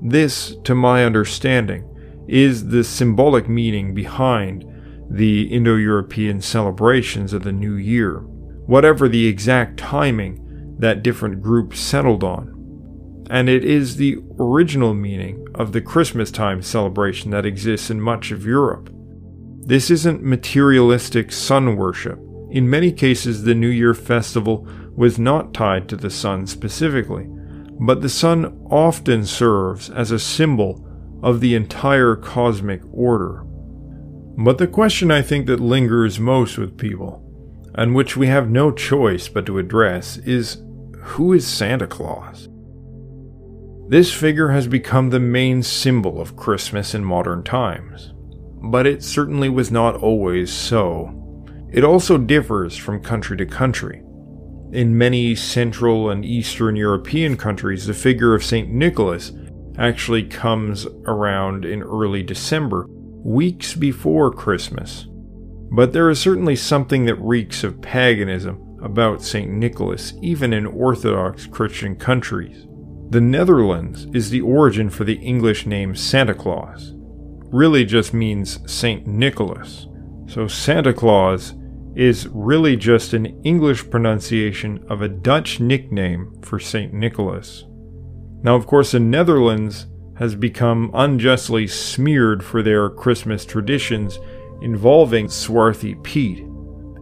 This, to my understanding, is the symbolic meaning behind the Indo European celebrations of the New Year, whatever the exact timing that different groups settled on. And it is the original meaning of the Christmas time celebration that exists in much of Europe. This isn't materialistic sun worship. In many cases, the New Year festival was not tied to the sun specifically, but the sun often serves as a symbol of the entire cosmic order. But the question I think that lingers most with people, and which we have no choice but to address, is who is Santa Claus? This figure has become the main symbol of Christmas in modern times, but it certainly was not always so. It also differs from country to country. In many Central and Eastern European countries, the figure of St. Nicholas actually comes around in early December weeks before Christmas. But there is certainly something that reeks of paganism about St. Nicholas, even in Orthodox Christian countries. The Netherlands is the origin for the English name Santa Claus. really just means St. Nicholas. So Santa Claus is really just an English pronunciation of a Dutch nickname for St. Nicholas. Now, of course, the Netherlands has become unjustly smeared for their Christmas traditions involving Zwarte Piet.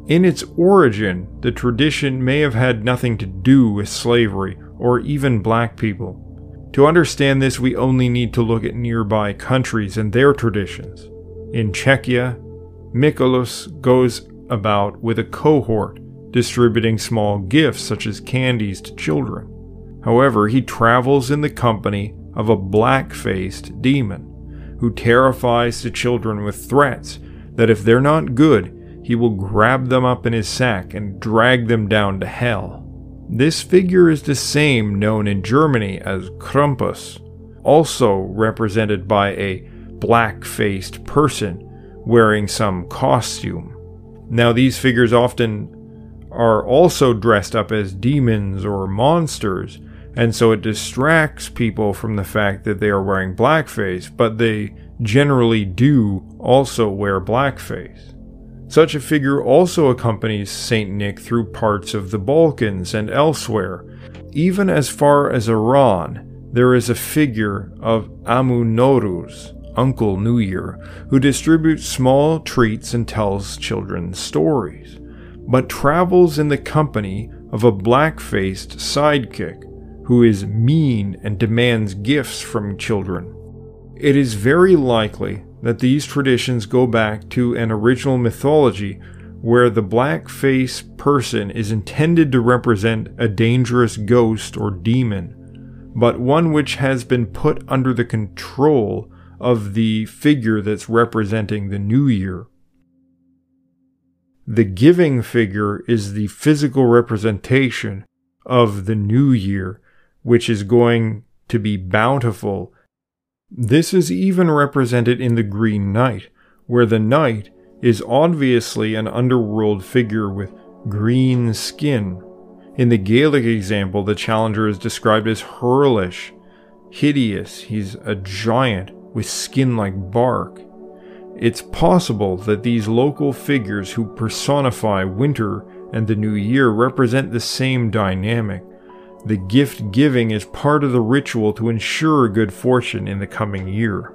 In its origin, the tradition may have had nothing to do with slavery or even black people. To understand this, we only need to look at nearby countries and their traditions. In Czechia, Mikuláš goes about with a cohort, distributing small gifts such as candies to children. However, he travels in the company of a black faced demon who terrifies the children with threats that if they're not good, he will grab them up in his sack and drag them down to hell. This figure is the same known in Germany as Krampus, also represented by a black faced person wearing some costume. Now, these figures often are also dressed up as demons or monsters, and so it distracts people from the fact that they are wearing blackface, but they generally do also wear blackface. Such a figure also accompanies St. Nick through parts of the Balkans and elsewhere. Even as far as Iran, there is a figure of Amu Nowruz, Uncle New Year, who distributes small treats and tells children stories, but travels in the company of a black faced sidekick who is mean and demands gifts from children. It is very likely that these traditions go back to an original mythology where the black face person is intended to represent a dangerous ghost or demon, but one which has been put under the control of the figure that's representing the new year. The giving figure is the physical representation of the new year, which is going to be bountiful this is even represented in the Green Knight, where the knight is obviously an underworld figure with green skin. In the Gaelic example, the challenger is described as hurlish, hideous, he's a giant with skin like bark. It's possible that these local figures who personify winter and the new year represent the same dynamic. The gift giving is part of the ritual to ensure good fortune in the coming year.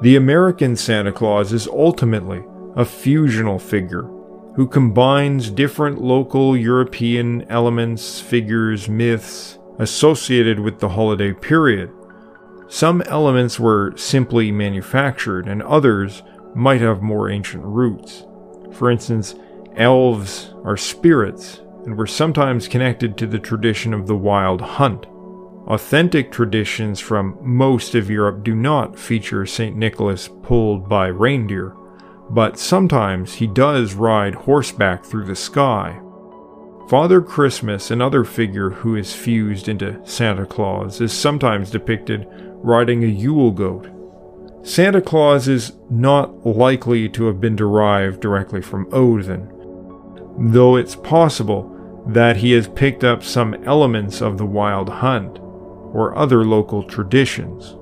The American Santa Claus is ultimately a fusional figure who combines different local European elements, figures, myths associated with the holiday period. Some elements were simply manufactured, and others might have more ancient roots. For instance, Elves are spirits and were sometimes connected to the tradition of the wild hunt. Authentic traditions from most of Europe do not feature St. Nicholas pulled by reindeer, but sometimes he does ride horseback through the sky. Father Christmas, another figure who is fused into Santa Claus, is sometimes depicted riding a Yule goat. Santa Claus is not likely to have been derived directly from Odin, though it's possible that he has picked up some elements of the wild hunt or other local traditions.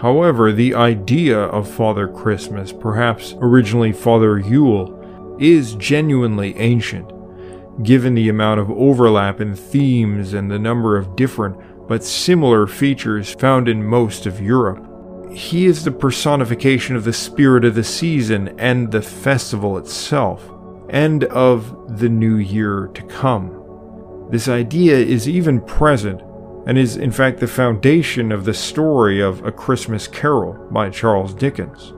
However, the idea of Father Christmas, perhaps originally Father Yule, is genuinely ancient, given the amount of overlap in themes and the number of different but similar features found in most of Europe. He is the personification of the spirit of the season and the festival itself and of the new year to come. This idea is even present and is in fact the foundation of the story of A Christmas Carol by Charles Dickens.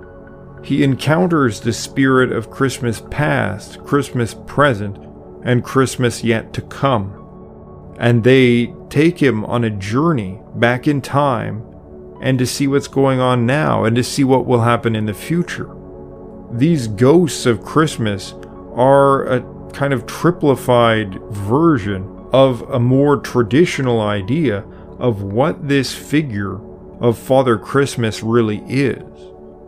He encounters the spirit of Christmas past, Christmas present, and Christmas yet to come. And they take him on a journey back in time and to see what's going on now and to see what will happen in the future. These ghosts of Christmas are a kind of triplified version of a more traditional idea of what this figure of Father Christmas really is.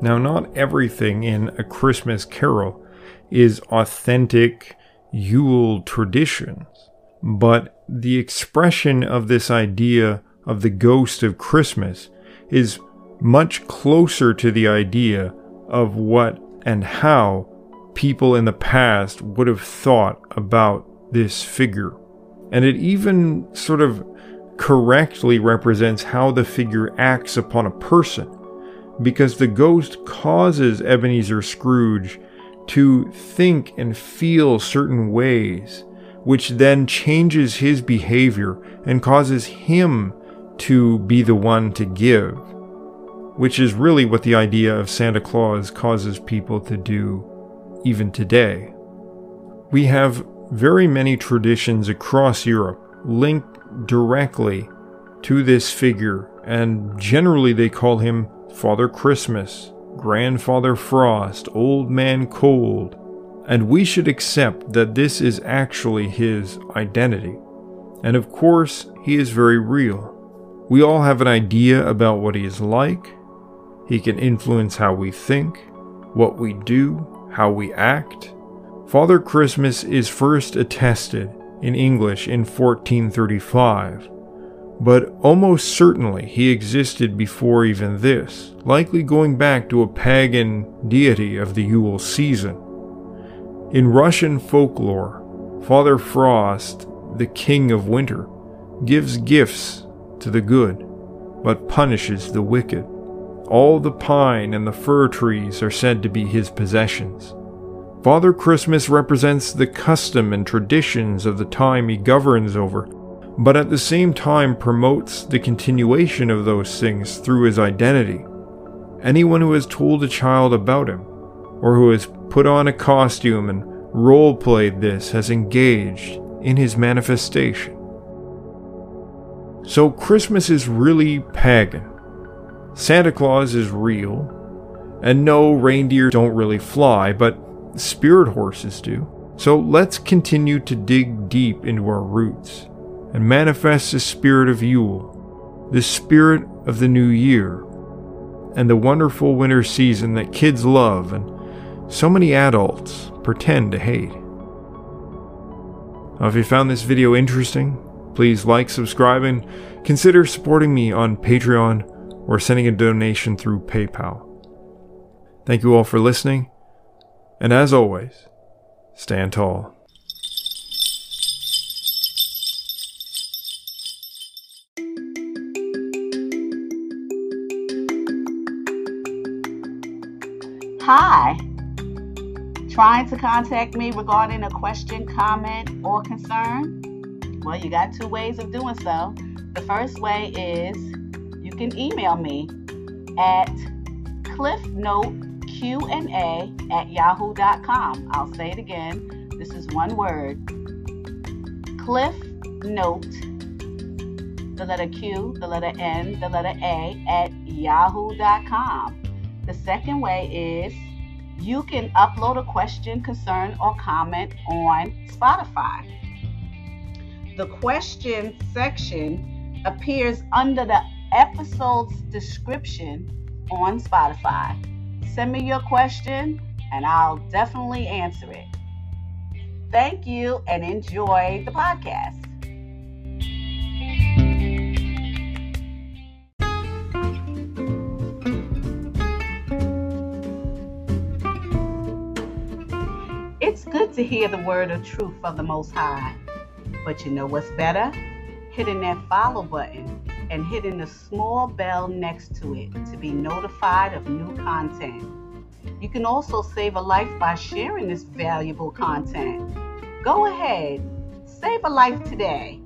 Now, not everything in A Christmas Carol is authentic Yule traditions, but the expression of this idea of the ghost of Christmas is much closer to the idea of what and how people in the past would have thought about this figure. And it even sort of correctly represents how the figure acts upon a person, because the ghost causes Ebenezer Scrooge to think and feel certain ways, which then changes his behavior and causes him to be the one to give, which is really what the idea of Santa Claus causes people to do even today. We have very many traditions across Europe linked directly to this figure, and generally they call him Father Christmas, Grandfather Frost, Old Man Cold, and we should accept that this is actually his identity. And of course, he is very real. We all have an idea about what he is like. He can influence how we think, what we do, how we act. Father Christmas is first attested in English in 1435, but almost certainly he existed before even this, likely going back to a pagan deity of the Yule season. In Russian folklore, Father Frost, the king of winter, gives gifts to the good, but punishes the wicked. All the pine and the fir trees are said to be his possessions. Father Christmas represents the custom and traditions of the time he governs over, but at the same time promotes the continuation of those things through his identity. Anyone who has told a child about him, or who has put on a costume and role played this, has engaged in his manifestation. So Christmas is really pagan. Santa Claus is real. And no, reindeer don't really fly, but spirit horses do. So let's continue to dig deep into our roots and manifest the spirit of Yule, the spirit of the new year, and the wonderful winter season that kids love and so many adults pretend to hate. Now, if you found this video interesting, please like, subscribe, and consider supporting me on Patreon or sending a donation through PayPal. Thank you all for listening, and as always, stand tall. Hi. Trying to contact me regarding a question, comment, or concern? Well, you got two ways of doing so. The first way is can email me at cliffnoteqa at yahoo.com. I'll say it again. This is one word. Cliff Note, the letter Q, the letter N, the letter A at yahoo.com. The second way is you can upload a question, concern, or comment on Spotify. The question section appears under the episode's description on Spotify. Send me your question and I'll definitely answer it. Thank you and enjoy the podcast. It's good to hear the word of truth of the Most High. But you know what's better? Hitting that follow button and hitting the small bell next to it to be notified of new content. You can also save a life by sharing this valuable content. Go ahead, save a life today.